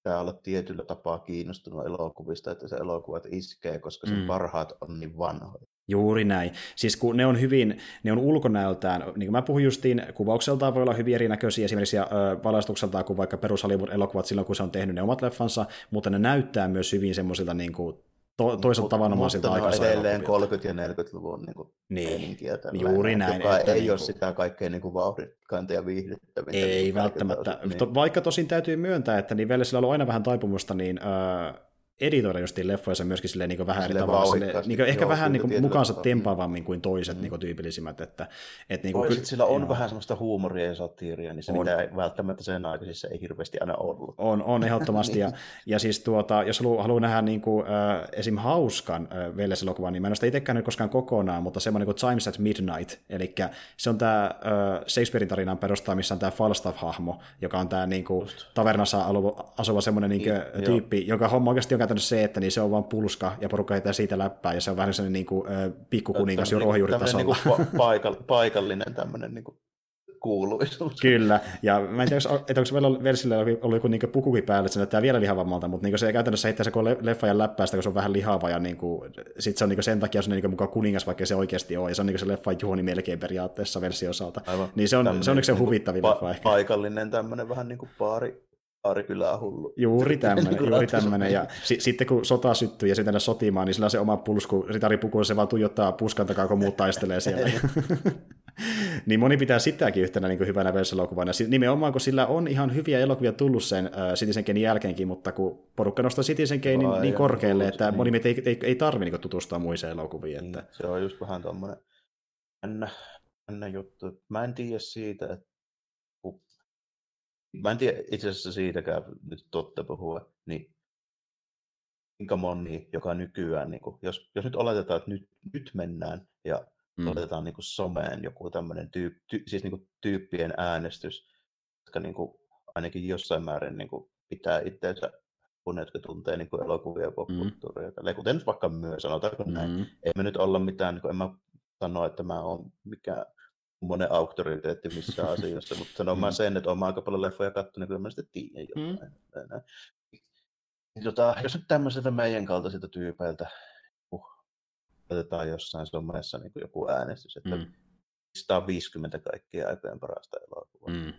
pitää olla tietyllä tapaa kiinnostunut elokuvista, että se elokuvat iskee, koska sen mm. parhaat on niin vanhoja. Juuri näin. Siis kun ne on hyvin, ne on ulkonäöltään, niin kuin mä puhuin justiin, kuvaukseltaan voi olla hyvin erinäköisiä esimerkiksi ja, ö, valaistukseltaan kuin vaikka perus Hollywood-elokuvat silloin, kun se on tehnyt ne omat leffansa, mutta ne näyttää myös hyvin semmoisilta niin kuin, to, toisaalta tavanomaisilta aikaa. Mutta edelleen 30- ja 40-luvun niin kuin niin, juuri näin. Joka että ei niin ole kuin... sitä kaikkein niin vauhdikkainta ja viihdyttävintä. Ei niin välttämättä. Niin. Vaikka tosin täytyy myöntää, että niin Vellesillä on aina vähän taipumusta, niin äh, editoida justiin leffoissa myöskin silleen, niin vähän eri tavalla, silleen, niin ehkä joo, vähän niin mukaansa tempaavammin kuin toiset mm. niin tyypillisimmät. Että, et, niin kuin, ky- sillä on joo. vähän semmoista huumoria ja satiiria, niin se on. mitä välttämättä sen aikaisissa ei hirveästi aina ollut. On, on ehdottomasti. ja, ja siis tuota, jos haluaa, haluaa nähdä niin kuin, äh, esim. hauskan äh, Velles-elokuvan, niin mä en ole sitä itsekään nyt koskaan kokonaan, mutta semmoinen kuin Times at Midnight, eli se on tämä äh, Shakespearein tarinan perustaa, missä on tämä Falstaff-hahmo, joka on tämä niin kuin, tavernassa asuva semmoinen niin, niin, tyyppi, joka homma oikeasti on käytännössä se, että niin se on vain pulska ja porukka heittää siitä läppää ja se on vähän sellainen niin kuin, pikkukuningas jo ruohonjuuritasolla. Niin paikall- paikallinen tämmöinen niin kuin kuuluisuus. Kyllä, ja mä en tiedä, että onko meillä versillä ollut joku niin pukukin päällä, että se näyttää vielä lihavammalta, mutta niin se käytännössä heittää se leffa ja läppäästä, kun se on vähän lihava, ja niin kuin, sit se on niin sen takia se on niin mukaan kuningas, vaikka se oikeasti on, ja se on niin se leffa juoni melkein periaatteessa versiosalta. Aivan. Niin se on, se on se huvittavin pa- leffa ehkä. Paikallinen tämmöinen vähän niin kuin baari, Aarikylää hullu. Juuri tämmöinen, juuri tämmöinen. Ja s- sitten kun sota syttyy ja sitten sotimaan, niin sillä on se oma pulsku, ritaripuku, se vaan tuijottaa puskan takaa, kun muut taistelee siellä. niin moni pitää sitäkin yhtenä niin hyvänä verselokuvana. Nimenomaan, kun sillä on ihan hyviä elokuvia tullut sen uh, Citizen Kanein jälkeenkin, mutta kun porukka nostaa Citizen Kane niin, niin korkealle, että niin. moni ei, ei, ei tarvitse niin tutustua muihin elokuviin. Niin, että... Se on just vähän tuommoinen jännä, jännä juttu. Mä en tiedä siitä, että Mä en tiedä itse asiassa siitäkään nyt totta puhua, niin kuinka moni, joka nykyään, niin kuin, jos, jos nyt oletetaan, että nyt, nyt mennään ja mm. otetaan niin kuin someen joku tämmöinen tyyp, ty, siis niin kuin tyyppien äänestys, jotka niin kuin, ainakin jossain määrin niin kuin, pitää itseensä kun ne, jotka tuntee niin kuin elokuvia ja popkulttuuria. Mm. Kuten nyt vaikka myös, sanotaanko mm. näin. Ei me nyt olla mitään, niin kuin, en mä sano, että mä oon mikään monen auktoriteetti missä asiassa, mutta sanon mm. mä sen, että olen aika paljon leffoja katsonut, niin kyllä mä sitten tiedän jotain. Mm. Niin, tota, jos nyt tämmöiseltä meidän kaltaisilta tyypeiltä uh, otetaan jossain somessa niin kuin joku äänestys, että mm. 150 kaikkia aikojen parasta elokuvaa. Mm.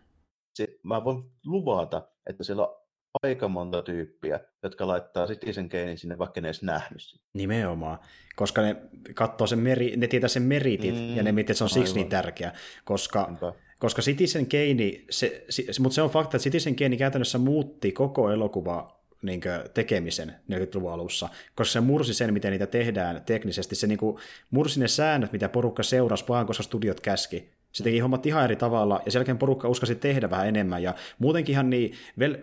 Se, mä voin luvata, että siellä on aika monta tyyppiä, jotka laittaa Citizen Kanein sinne, vaikka ne edes nähnyt sitä. Nimenomaan, koska ne katsoo sen meri, ne tietää sen meritit, mm, ja ne miettii, että se on siksi niin tärkeä, koska, Enpä. koska Citizen Kane, se, se, mutta se on fakta, että Citizen Kane käytännössä muutti koko elokuva niin tekemisen 40-luvun alussa, koska se mursi sen, miten niitä tehdään teknisesti. Se niin kuin, mursi ne säännöt, mitä porukka seurasi, vaan koska studiot käski. Se teki hommat ihan eri tavalla, ja sen jälkeen porukka uskasi tehdä vähän enemmän, ja muutenkinhan niin, vel,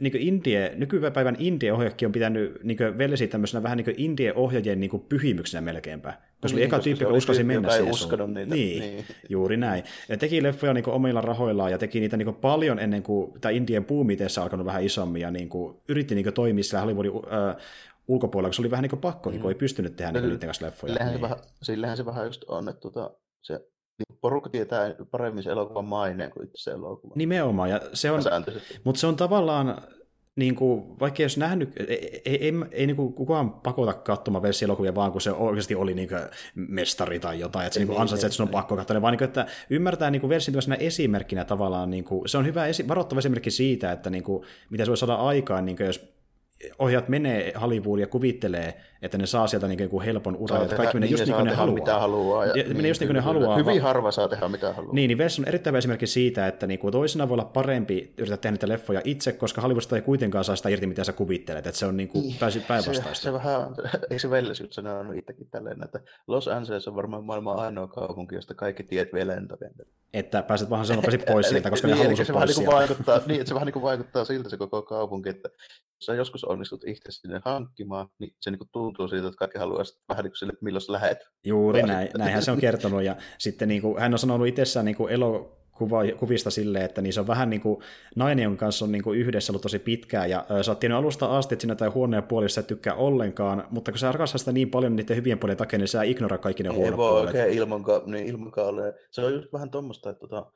niin indie, nykypäivän indie-ohjajakin on pitänyt niin velsi tämmöisenä vähän niin indie-ohjaajien niin pyhimyksenä melkeinpä. Koska niin, eka tyyppi, joka uskasi mennä siihen. Uskonut niitä. Niin, niin, juuri näin. Ja teki leffoja niin omilla rahoillaan, ja teki niitä niin paljon ennen kuin tämä indien puumi alkanut vähän isommin, ja niin kuin, yritti niin toimia siellä Hollywoodin äh, ulkopuolella, kun se oli vähän niin kuin pakko, mm. niin kuin ei pystynyt tehdä niin niiden kanssa leffoja. Sillähän, niin. se vähän, sillähän se vähän just on, että tuota, se niin porukka tietää paremmin se elokuvan maineen kuin itse se elokuva. Nimenomaan, ja se on, mutta se on tavallaan, niin kuin, vaikka jos nähnyt, ei, ei, ei, ei niin kuin kukaan pakota katsomaan versiolokuvia vaan kun se oikeasti oli niin kuin mestari tai jotain, että se niin kuin ansaitsee, että sun on pakko katsoa, vaan niin kuin, että ymmärtää niin version esimerkkinä tavallaan, niin kuin, se on hyvä esi- varoittava esimerkki siitä, että niin kuin, mitä se voi saada aikaan, niin kuin, jos ohjaat menee Hollywoodia ja kuvittelee, että ne saa sieltä niin kuin helpon uran, että kaikki menee niin, just niin kuin ne haluaa. Mitä haluaa. Ja, ja niin, menee just niin kuin ne haluaa. Hyvin harva saa tehdä mitä haluaa. Niin, niin Vess on erittäin hyvä esimerkki siitä, että niin kuin toisena voi olla parempi yrittää tehdä niitä leffoja itse, koska Hollywoodista ei kuitenkaan saa sitä irti, mitä sä kuvittelet, että se on niin kuin niin, päinvastaista. Se, se, vähän, ei se Velles just sanonut itsekin tälleen, että Los Angeles on varmaan maailman ainoa kaupunki, josta kaikki tiet vie lentokentälle. Että pääset vähän sanomaan pois sieltä, koska niin, ne haluaa se vähän niin vaikuttaa, niin, että se vähän niin kuin vaikuttaa siltä se koko kaupunki, että jos sä joskus onnistut itse sinne hankkimaan, niin se niin kuin tuntuu siitä, että kaikki haluaa vähän niin kuin sille, että milloin sä lähet. Juuri näin, näinhän se on kertonut, ja sitten niin kuin, hän on sanonut itsessään niin kuin elo, kuvista silleen, että niin se on vähän niin kuin nainen, jonka kanssa on niin kuin yhdessä ollut tosi pitkään, ja sä oot tiennyt alusta asti, että sinä tai huoneen puolissa et tykkää ollenkaan, mutta kun sä rakastat sitä niin paljon niiden hyvien puolien takia, niin sä ignoraa kaikki ne huonot puolet. Ei voi oikein ilmankaan, niin ilmankaan ole. Se on just vähän tuommoista, että tota,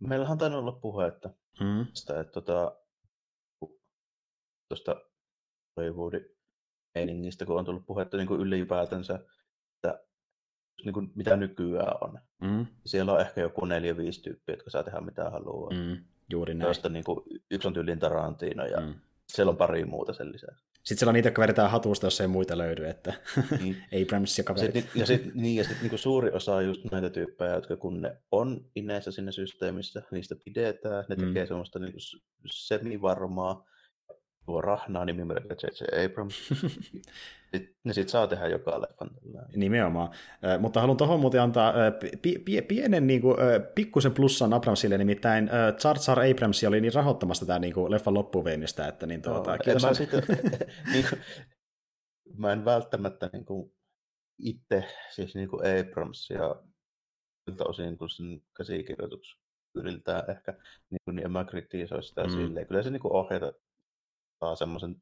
meillähän on tainnut olla puhe, että, mm. sitä, että tota, tuosta Hollywoodin meiningistä, kun on tullut puhetta niin kuin ylipäätänsä, että niin kuin mitä nykyään on. Mm. Siellä on ehkä joku neljä, viisi tyyppiä, jotka saa tehdä mitä haluaa. Mm. Juuri näin. Josta niin kuin, yksi on tyylin Tarantino ja mm. siellä on pari muuta sen lisäksi. Sitten siellä on niitä, jotka vedetään hatusta, jos ei muita löydy, että niin. Abrams ja kaverit. Sitten, ja sitten niin, ja sit, niin suuri osa on just näitä tyyppejä, jotka kun ne on ineessä sinne systeemissä, niistä pidetään, ne mm. tekee semmoista niin semivarmaa, tuo rahnaa nimimerkillä J.J. Abrams. ne sitten saa tehdä joka leffan. Nimenomaan. Äh, mutta haluan tuohon muuten antaa äh, pi- pi- pienen niin kuin, äh, pikkusen plussan Abramsille, nimittäin äh, Jar Jar Abrams oli niin rahoittamassa tätä niin kuin, leffan loppuveinistä, että niin tuota, no, en mä, sitten, niin kuin, mä en välttämättä niin kuin, itse, siis niin kuin Abrams ja siltä osin kun sen käsikirjoitus yritetään ehkä, niin, kuin, niin en mä kritisoi sitä mm. silleen. Kyllä se niin kuin ohjata saa semmoisen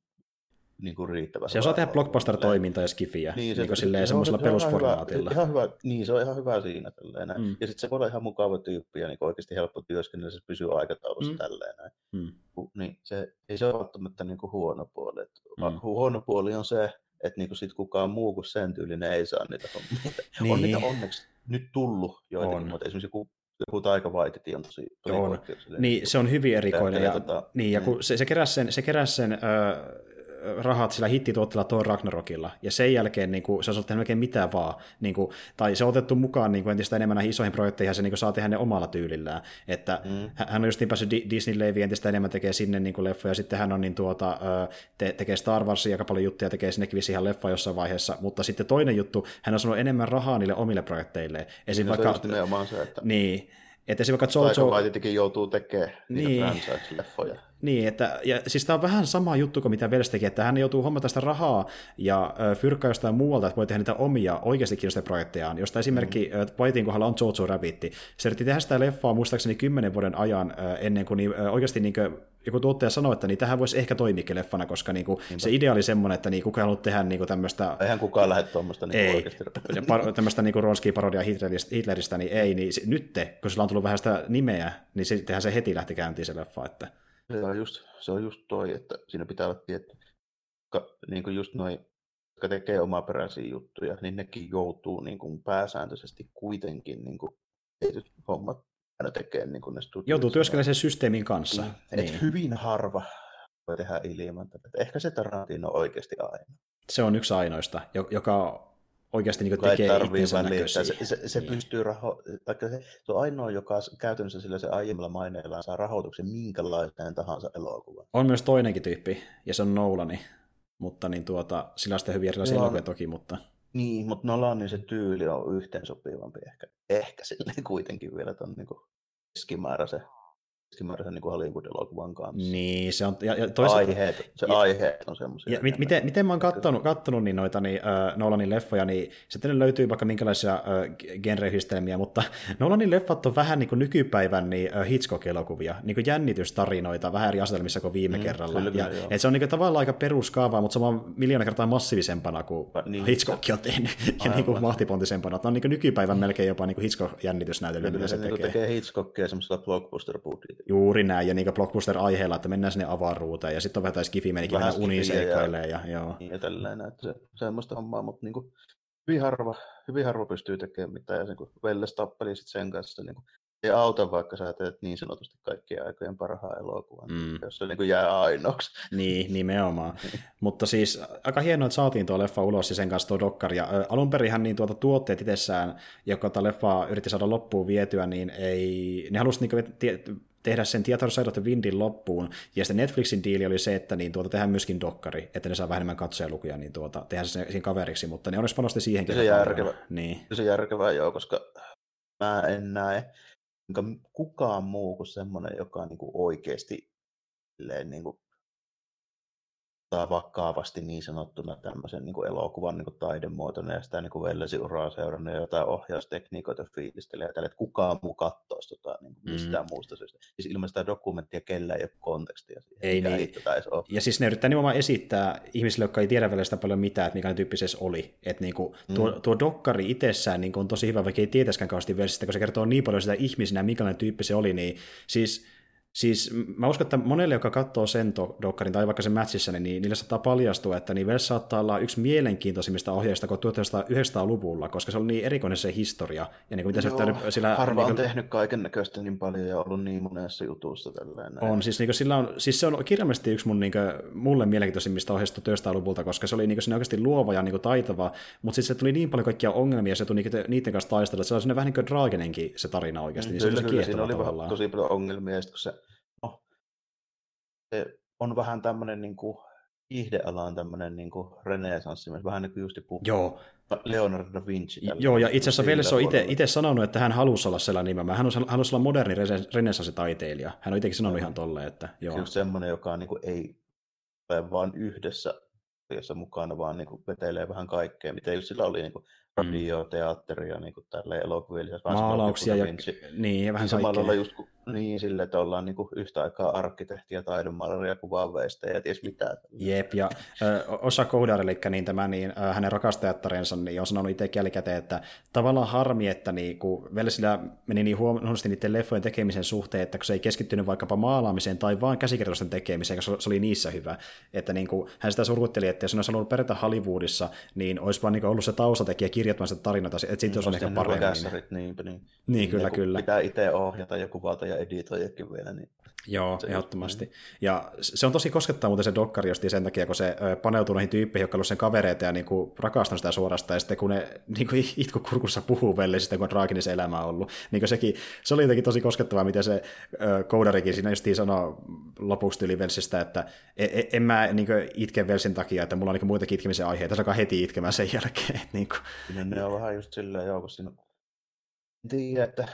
niin kuin riittävän Se osaa tehdä blockbuster-toimintaa ja skifiä, niin, se, niin silleen semmoisella perusformaatilla. Hyvä, ihan hyvä, niin, se on ihan hyvä siinä. Tälleen, näin. Mm. Ja sitten se voi olla ihan mukava tyyppi ja niin oikeasti helppo työskennellä, se pysyy aikataulussa mm. tälleen. Näin. Mm. Niin se, ei se ole välttämättä niin kuin huono puoli. Mm. Huono puoli on se, että niin sit kukaan muu kuin sen tyylinen ei saa niitä hommia. Niin. On niitä onneksi nyt tullut joitakin, mutta esimerkiksi joku joku Taika Waititi on tosi, tosi on. Niin, se on hyvin erikoinen. Ja, tota, niin, ja kun niin. se, se keräsi sen, se keräsi sen öö, rahat sillä hittituotteella Thor Ragnarokilla, ja sen jälkeen niin kuin, se on tehdä melkein mitään vaan, niin kuin, tai se on otettu mukaan niin kuin, entistä enemmän näihin isoihin projekteihin, ja se niin kuin, saa tehdä ne omalla tyylillään, että mm. hän on just niin päässyt Disney Leviin entistä enemmän tekee sinne niin kuin leffoja, ja sitten hän on niin tuota, te, tekee Star Warsia aika paljon juttuja, tekee sinnekin vissiin ihan leffa jossain vaiheessa, mutta sitten toinen juttu, hän on sanonut enemmän rahaa niille omille projekteille. Esim. No, vaikka, se se, että... Niin, että esimerkiksi Jojo... Taika joutuu tekemään niitä niin. franchise-leffoja. Niin, että, ja siis tämä on vähän sama juttu kuin mitä Vels teki, että hän joutuu hommata sitä rahaa ja äh, fyrkkaa jostain muualta, että voi tehdä niitä omia oikeasti kiinnostavia projektejaan. Josta esimerkki mm. Whitein kohdalla on Jojo Rabbitti. Se yritti tehdä sitä leffaa muistaakseni kymmenen vuoden ajan äh, ennen kuin niin, äh, oikeasti niin kuin, joku tuottaja sanoi, että niin, tähän voisi ehkä toimia leffana, koska niin kuin, se idea oli semmoinen, että niin, kukaan haluaa tehdä niin kuin, tämmöistä... Eihän kukaan lähde tuommoista niin ei, oikeasti. Par, tämmöistä niin ronskia parodia Hitleristä, Hitleristä, niin ei, niin nyt, kun sillä on tullut vähän sitä nimeä, niin sittenhän se heti lähti käyntiin se leffa, että se on just, se on just toi, että siinä pitää olla tietty, ka, niin kuin just noin, jotka tekee omaperäisiä juttuja, niin nekin joutuu niin kuin pääsääntöisesti kuitenkin niin kuin tietyt hommat aina tekee niin kuin ne Joutuu työskentelemään sen systeemin kanssa. Niin. niin. Et hyvin harva voi tehdä ilman tätä. Ehkä se Tarantino on oikeasti aina. Se on yksi ainoista, joka oikeasti niin tekee itsensä näköisiä. Se, se, se niin. pystyy raho- se, se, on ainoa, joka käytännössä sillä se aiemmalla maineella saa rahoituksen minkälaiseen tahansa elokuvan. On myös toinenkin tyyppi, ja se on Nolani, mutta niin tuota, sillä on sitten hyvin erilaisia elokuvia toki, mutta... Niin, mutta Nolanin se tyyli on yhteensopivampi ehkä, ehkä silleen kuitenkin vielä tuon niin keskimääräisen keskimääräisen niin Hollywood-elokuvan kanssa. Niin, se on... Ja, ja toisa... aiheet, se ja, aiheet on semmoisia. Ja mit, miten, miten mä oon kattonut, kattonut niin noita niin, uh, Nolanin leffoja, niin sitten löytyy vaikka minkälaisia uh, genreyhdistelmiä, mutta Nolanin leffat on vähän niin kuin nykypäivän niin, uh, Hitchcock-elokuvia, niin kuin jännitystarinoita, vähän eri asetelmissa kuin viime mm, kerralla. Kyllä, ja, et se on niin kuin, tavallaan aika peruskaavaa, mutta se on miljoona kertaa massiivisempana kuin niin, Hitchcock on tehnyt, ja niin kuin mahtipontisempana. Tämä on niin kuin nykypäivän melkein jopa niin kuin Hitchcock-jännitysnäytely, mitä se, se tekee. tekee Hitchcockia semmoisella blockbuster Juuri näin, ja niin blockbuster-aiheella, että mennään sinne avaruuteen, ja sitten on vähän tai skifi-menikin, mennään uniseikkailemaan. Ja, ja, joo. ja tälleen, että se, semmoista hommaa, mutta niin kuin, hyvin, harva, hyvin harva pystyy tekemään mitään, ja niin kuin Velles tappeli sit sen kanssa, niin kuin, ei auta, vaikka sä teet niin sanotusti kaikkien aikojen parhaan elokuvan, mm. jos se niin kuin jää ainoaksi. Niin, nimenomaan. Mutta siis aika hienoa, että saatiin tuo leffa ulos ja sen kanssa tuo dokkari. Ja alun perinhän niin tuota tuotteet itsessään, joka tuota leffaa yritti saada loppuun vietyä, niin ei, ne halusi niin tehdä sen Theater Side of the Windin loppuun, ja sitten Netflixin diili oli se, että niin tuota, tehdään myöskin dokkari, että ne saa vähemmän katsojalukuja, niin tuota, tehdään se siinä kaveriksi, mutta ne onneksi panosti siihenkin. Se järkevä. Niin. Se järkevää joo, koska mä en näe kukaan muu kuin semmoinen, joka on niin kuin oikeasti niin kuin ottaa vakavasti niin sanottuna tämmöisen niin kuin elokuvan niin kuin taidemuotona ja sitä niin kuin uraa seurannut ja jotain ohjaustekniikoita fiilistelee ja tälle, että kukaan muu katsoisi tota, niin kuin mistään mm. muusta syystä. Siis ilman sitä dokumenttia kellä ei ole kontekstia siihen, ei niin. ole. Ja siis ne yrittää nimenomaan esittää ihmisille, jotka ei tiedä vielä sitä paljon mitään, että mikä tyyppisessä oli. Että niin kuin, tuo, mm. tuo dokkari itsessään niin kuin on tosi hyvä, vaikka ei tietäskään kauheasti versistä, kun se kertoo niin paljon sitä ihmisinä, minkälainen tyyppi se oli, niin siis Siis mä uskon, että monelle, joka katsoo sen dokkarin tai vaikka sen matchissa, niin niille saattaa paljastua, että Nivel saattaa olla yksi mielenkiintoisimmista ohjeista kuin 1900-luvulla, koska se on niin erikoinen se historia. Ja niin kuin Joo, se sillä, harva niin kuin, on tehnyt kaiken näköistä niin paljon ja ollut niin monessa jutussa. Tälleen, on, siis, niin kuin, sillä on, siis se on kirjallisesti yksi mun, niin kuin, mulle mielenkiintoisimmista ohjeista 1900-luvulta, koska se oli niin kuin, oikeasti luova ja niin kuin, taitava, mutta sitten se tuli niin paljon kaikkia ongelmia, se tuli niiden kanssa taistella, että se on vähän niin kuin Dragenenkin se tarina oikeasti. Mm, niin kyllä, se kyllä, siinä oli tosi paljon ongelmia, ja sitten kun se se on vähän tämmöinen niin kuin tämmöinen niin renesanssi, vähän niin kuin just joku Joo. Leonardo da Vinci. Joo, ja itse asiassa Velles on itse sanonut, että hän halusi olla sellainen nimen. Hän halusi olla moderni renessanssitaiteilija. Hän on itsekin sanonut ihan tolleen, että joo. Just semmoinen, joka niin kuin ei ole vain yhdessä jossa mukana, vaan niin kuin vetelee vähän kaikkea, mitä just sillä oli niin kuin radio, mm. niin kuin tälle elokuvia. Maalauksia ja, niin, ja vähän niin kaikkea. just niin sille, että ollaan niin kuin yhtä aikaa arkkitehtiä, taidemaalaria, kuvaanveistä ja ties mitä. Jep, ja ö, Osa Koudar, eli niin tämä, niin, ö, hänen rakastajattarensa, niin on sanonut itse jälkikäteen, että tavallaan harmi, että niin, kun Velsillä meni niin huonosti niiden leffojen tekemisen suhteen, että kun se ei keskittynyt vaikkapa maalaamiseen tai vain käsikirjoitusten tekemiseen, koska se oli niissä hyvä. Että niin kuin, hän sitä surkutteli, että jos hän olisi halunnut pärjätä Hollywoodissa, niin olisi vaan niin ollut se taustatekijä kirjoittamaan sitä tarinaa, että siitä olisi ehkä paremmin. Niin, niin, niin, kyllä, kyllä. Pitää itse ohjata ja kuvata ja editoijakin vielä. Niin Joo, se ehdottomasti. Just, ja se on tosi koskettava muuten se dokkari just sen takia, kun se paneutuu noihin tyyppeihin, jotka ovat sen kavereita ja niin kuin rakastanut sitä suorastaan, ja sitten kun ne niin kuin itkukurkussa puhuu vellisistä, kun on elämä ollut, niin kuin sekin, se oli jotenkin tosi koskettavaa, miten se koudarikin siinä just sanoi lopuksi tyyli Velsistä, että en, e, en mä niin kuin, itke Velsin takia, että mulla on niin muitakin itkemisen aiheita, se heti itkemään sen jälkeen. niin kuin. Ne on vähän just silleen joukossa. En tiedä, että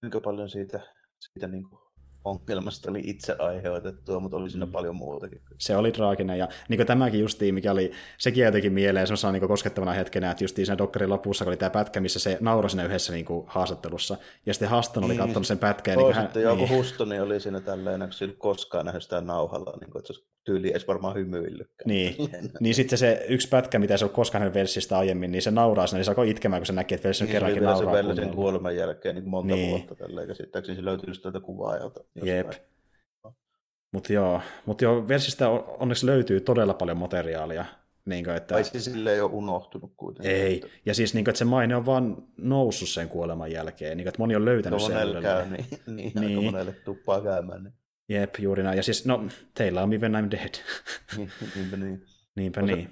kuinka paljon siitä, siitä niin kuin ongelmasta oli itse aiheutettua, mutta oli siinä mm. paljon muutakin. Se oli traaginen, ja niin tämäkin justiin, mikä oli, sekin jotenkin mieleen semmoisena niin koskettavana hetkenä, että justiin siinä dokkarin lopussa, kun oli tämä pätkä, missä se nauroi siinä yhdessä niin kuin, haastattelussa, ja sitten Haston oli niin. katsonut sen pätkän. Niin, hän, joku niin. Hustoni oli siinä tälleen, kun sillä koskaan nähnyt sitä nauhalla, niin kuin, että se tyyli edes varmaan hymyillytkään. Niin, niin sitten se yksi pätkä, mitä se on koskaan nähnyt Velsistä aiemmin, niin se nauraa siinä, niin se alkoi itkemään, kun se näki, että Vels niin, kerrankin nauraa. Niin, se kuoleman jälkeen niin monta niin. vuotta tälleen, käsittääkseni se löytyy tätä kuvaa. Jep. Mutta joo, mut joo, Versistä onneksi löytyy todella paljon materiaalia. Niin kuin, että... Ai se sille ei ole unohtunut kuitenkin. Ei, ja siis niin kuin, että se maine on vaan noussut sen kuoleman jälkeen, niin kuin, että moni on löytänyt sen niin, niin, niin. monelle tuppaa käymään. Niin. Jep, juuri näin. Ja siis, no, teillä on Even I'm Dead. Niin, niinpä niin. Niinpä niin.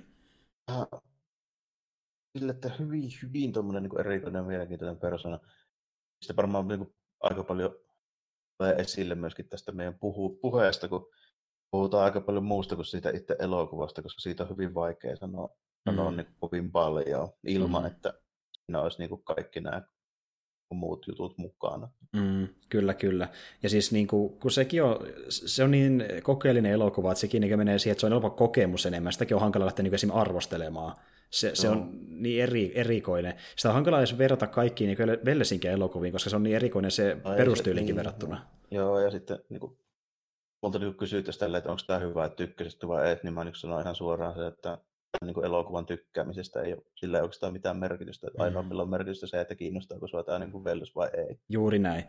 Sille, että hyvin, hyvin tuommoinen niin erikoinen ja mielenkiintoinen persona. Sitten varmaan niin kuin, aika paljon tulee esille myöskin tästä meidän puhu, puheesta, kun puhutaan aika paljon muusta kuin siitä itse elokuvasta, koska siitä on hyvin vaikea sanoa, mm. sanoa niin kovin paljon ilman, mm. että siinä olisi niin kuin kaikki nämä muut jutut mukana. Mm, kyllä, kyllä. Ja siis niin kuin, kun sekin on, se on niin kokeellinen elokuva, että sekin niin menee siihen, että se on elokuva kokemus enemmän. Sitäkin on hankala lähteä niin esimerkiksi arvostelemaan. Se, se on niin eri, erikoinen. Sitä on hankala edes verrata kaikkiin niin Vellesinkään elokuviin, koska se on niin erikoinen se no, perustyylinkin niin, verrattuna. Joo, ja sitten niin kuin, multa niin kysyttäisiin tällä, että onko tämä hyvä, että tykkäsit vai et, niin mä niin sanon ihan suoraan se, että niin kuin elokuvan tykkäämisestä ei ole, sillä ei oikeastaan mitään merkitystä. Että ainoa, mm. millä on merkitystä se, että kiinnostaako sinua tämä niin kuin vai ei. Juuri näin.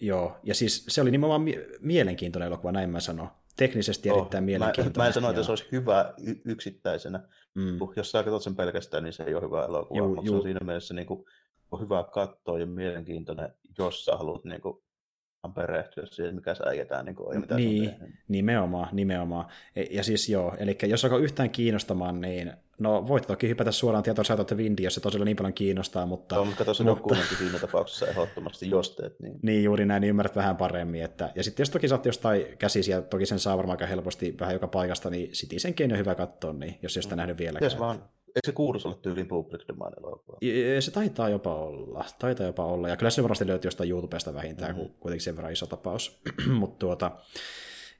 Joo, ja siis se oli nimenomaan mielenkiintoinen elokuva, näin mä sanon teknisesti oh, erittäin mielenkiintoinen. Mä, mä en sano, että se olisi hyvä y- yksittäisenä. Mm. Jos sä katsot sen pelkästään, niin se ei ole hyvä elokuva, juu, mutta juu. se on siinä mielessä niin kuin, on hyvä katsoa ja mielenkiintoinen, jos sä haluat niin kuin, perehtyä siihen, mikä sä äijätään niin kuin, ja mitä niin, nimenomaan, nimenomaan. E, ja siis joo, eli jos alkaa yhtään kiinnostamaan, niin no voit toki hypätä suoraan tietoa sä Vindi, jos se tosiaan niin paljon kiinnostaa, mutta... No, mutta se mutta... siinä tapauksessa ehdottomasti, jos teet niin. Niin, juuri näin, niin ymmärrät vähän paremmin. Että... Ja sitten jos toki saat jostain käsisiä, toki sen saa varmaan aika helposti vähän joka paikasta, niin Citizenkin on hyvä katsoa, niin jos jostain mm. nähnyt vieläkään. Yes, vaan Eikö se kuulus olla tyyliin Public Domain elokuva? Se taitaa jopa olla. Taitaa jopa olla. Ja kyllä se varmasti löytyy jostain YouTubesta vähintään, mm-hmm. kun kuitenkin sen verran iso tapaus. Mutta tuota,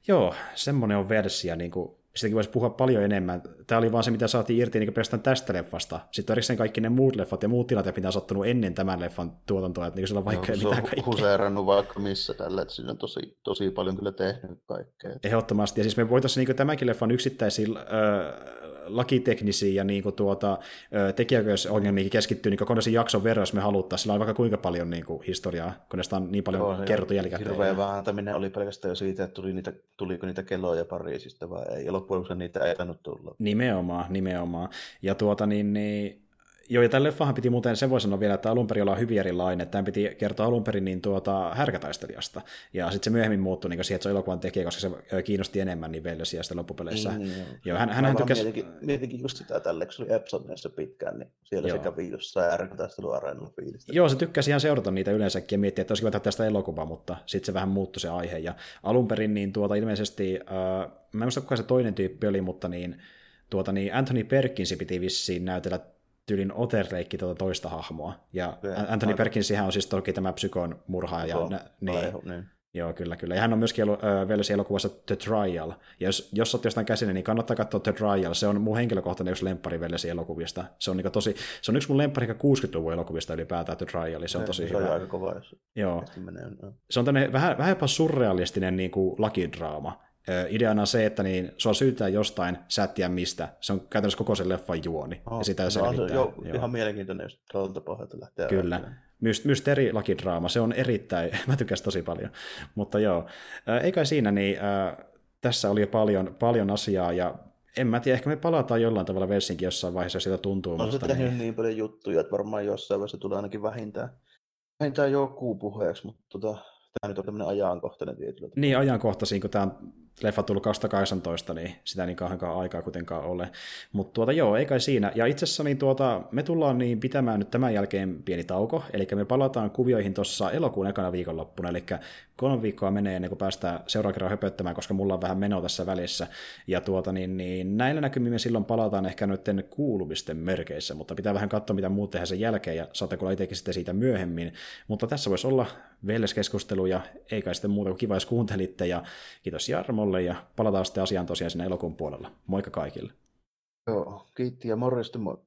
joo, semmoinen on versio. Niin kuin, sitäkin voisi puhua paljon enemmän. Tämä oli vaan se, mitä saatiin irti niin pelkästään tästä leffasta. Sitten erikseen kaikki ne muut leffat ja muut tilanteet, mitä on sattunut ennen tämän leffan tuotantoa, että niin sillä on vaikka no, mitään kaikkea. huseerannut vaikka missä tällä, että siinä on tosi, tosi paljon kyllä tehnyt kaikkea. Ehdottomasti, ja siis me voitaisiin niin tämänkin leffan yksittäisiin öö, lakiteknisiin ja niin kuin tuota, tekijäköisongelmiin keskittyy niin koneisen jakson verran, jos me haluttaisiin. Sillä on vaikka kuinka paljon niin kuin, historiaa, kun on niin paljon Joo, kerrottu jälkikäteen. Hirveä vääntäminen oli pelkästään jo siitä, että tuli niitä, tuliko niitä kelloja Pariisista vai ei. Ja loppujen niitä ei tainnut tulla. Nimenomaan, nimenomaan. Ja tuota niin, niin Joo, ja tälle leffahan piti muuten, sen voi sanoa vielä, että alun perin ollaan hyvin erilainen. Tämän piti kertoa alun perin niin tuota, härkätaistelijasta. Ja sitten se myöhemmin muuttui niin siihen, että se elokuvan tekijä, koska se kiinnosti enemmän niin Vellesiä sitten loppupeleissä. Mm, joo. hän, hän tykkäsi... Mietinkin, mietinkin just sitä tälle, kun se oli Epsonissa pitkään, niin siellä joo. se kävi jossain härkätaisteluareenalla fiilistä. Joo, se tykkäsi ihan seurata niitä yleensäkin ja miettiä, että olisi kiva tästä elokuvaa, mutta sitten se vähän muuttui se aihe. Ja alun perin niin tuota, ilmeisesti, äh, mä en muista kuka se toinen tyyppi oli, mutta niin, tuota, niin Anthony Perkinsi piti vissiin näytellä tyylin Oterleikki tuota toista hahmoa. Ja okay. Anthony Perkinsihän on siis toki tämä psykon murhaaja. So, niin, aihe, niin. Joo, kyllä, kyllä. Ja hän on myöskin ollut äh, vielä elokuvassa The Trial. Ja jos, jos olet jostain käsin, niin kannattaa katsoa The Trial. Se on mun henkilökohtainen yksi lemppari Velesi elokuvista. Se on, niin tosi, se on yksi mun lemppari 60-luvun elokuvista ylipäätään The Trial. Se on tosi se hyvä. Se on aika kova, jos Joo. Menee, no. Se on tämmöinen vähän, vähän jopa surrealistinen niin kuin lakidraama ideana on se, että niin, sua syytää jostain, sä et tiedä mistä. Se on käytännössä koko sen leffan juoni. Oh, ja sitä no, selvittää. Se, joo, joo. Ihan mielenkiintoinen, jos tuolta pohjalta lähtee Kyllä. Myst- mysteerilakidraama, se on erittäin, mä tykkäsin tosi paljon. Mutta joo, eikä siinä, niin äh, tässä oli paljon, paljon asiaa, ja en mä tiedä, ehkä me palataan jollain tavalla Velsinkin jossain vaiheessa, jos sitä tuntuu. On se tehnyt niin... niin paljon juttuja, että varmaan jossain vaiheessa tulee ainakin vähintään, vähintään joku puheeksi, mutta tota, tämä nyt on tämmöinen ajankohtainen tietyllä Niin, ajankohtaisin, kun tämä on leffa tullut 2018, niin sitä niin kauhean aikaa kuitenkaan ole. Mutta tuota, joo, ei kai siinä. Ja itse asiassa niin tuota, me tullaan niin pitämään nyt tämän jälkeen pieni tauko, eli me palataan kuvioihin tuossa elokuun ekana viikonloppuna, eli kolme viikkoa menee ennen kuin päästään seuraavan kerran höpöttämään, koska mulla on vähän menoa tässä välissä. Ja tuota, niin, niin näillä näkymin me silloin palataan ehkä noiden kuulumisten merkeissä, mutta pitää vähän katsoa, mitä muut tehdään sen jälkeen, ja saatte kuulla itsekin sitten siitä myöhemmin. Mutta tässä voisi olla keskustelu, ja ei kai sitten muuta kuin kiva, jos kuuntelitte, ja kiitos Jarmolle, ja palataan sitten asiaan tosiaan sinne elokuun puolella. Moikka kaikille. Joo, kiitti ja morjesta moi.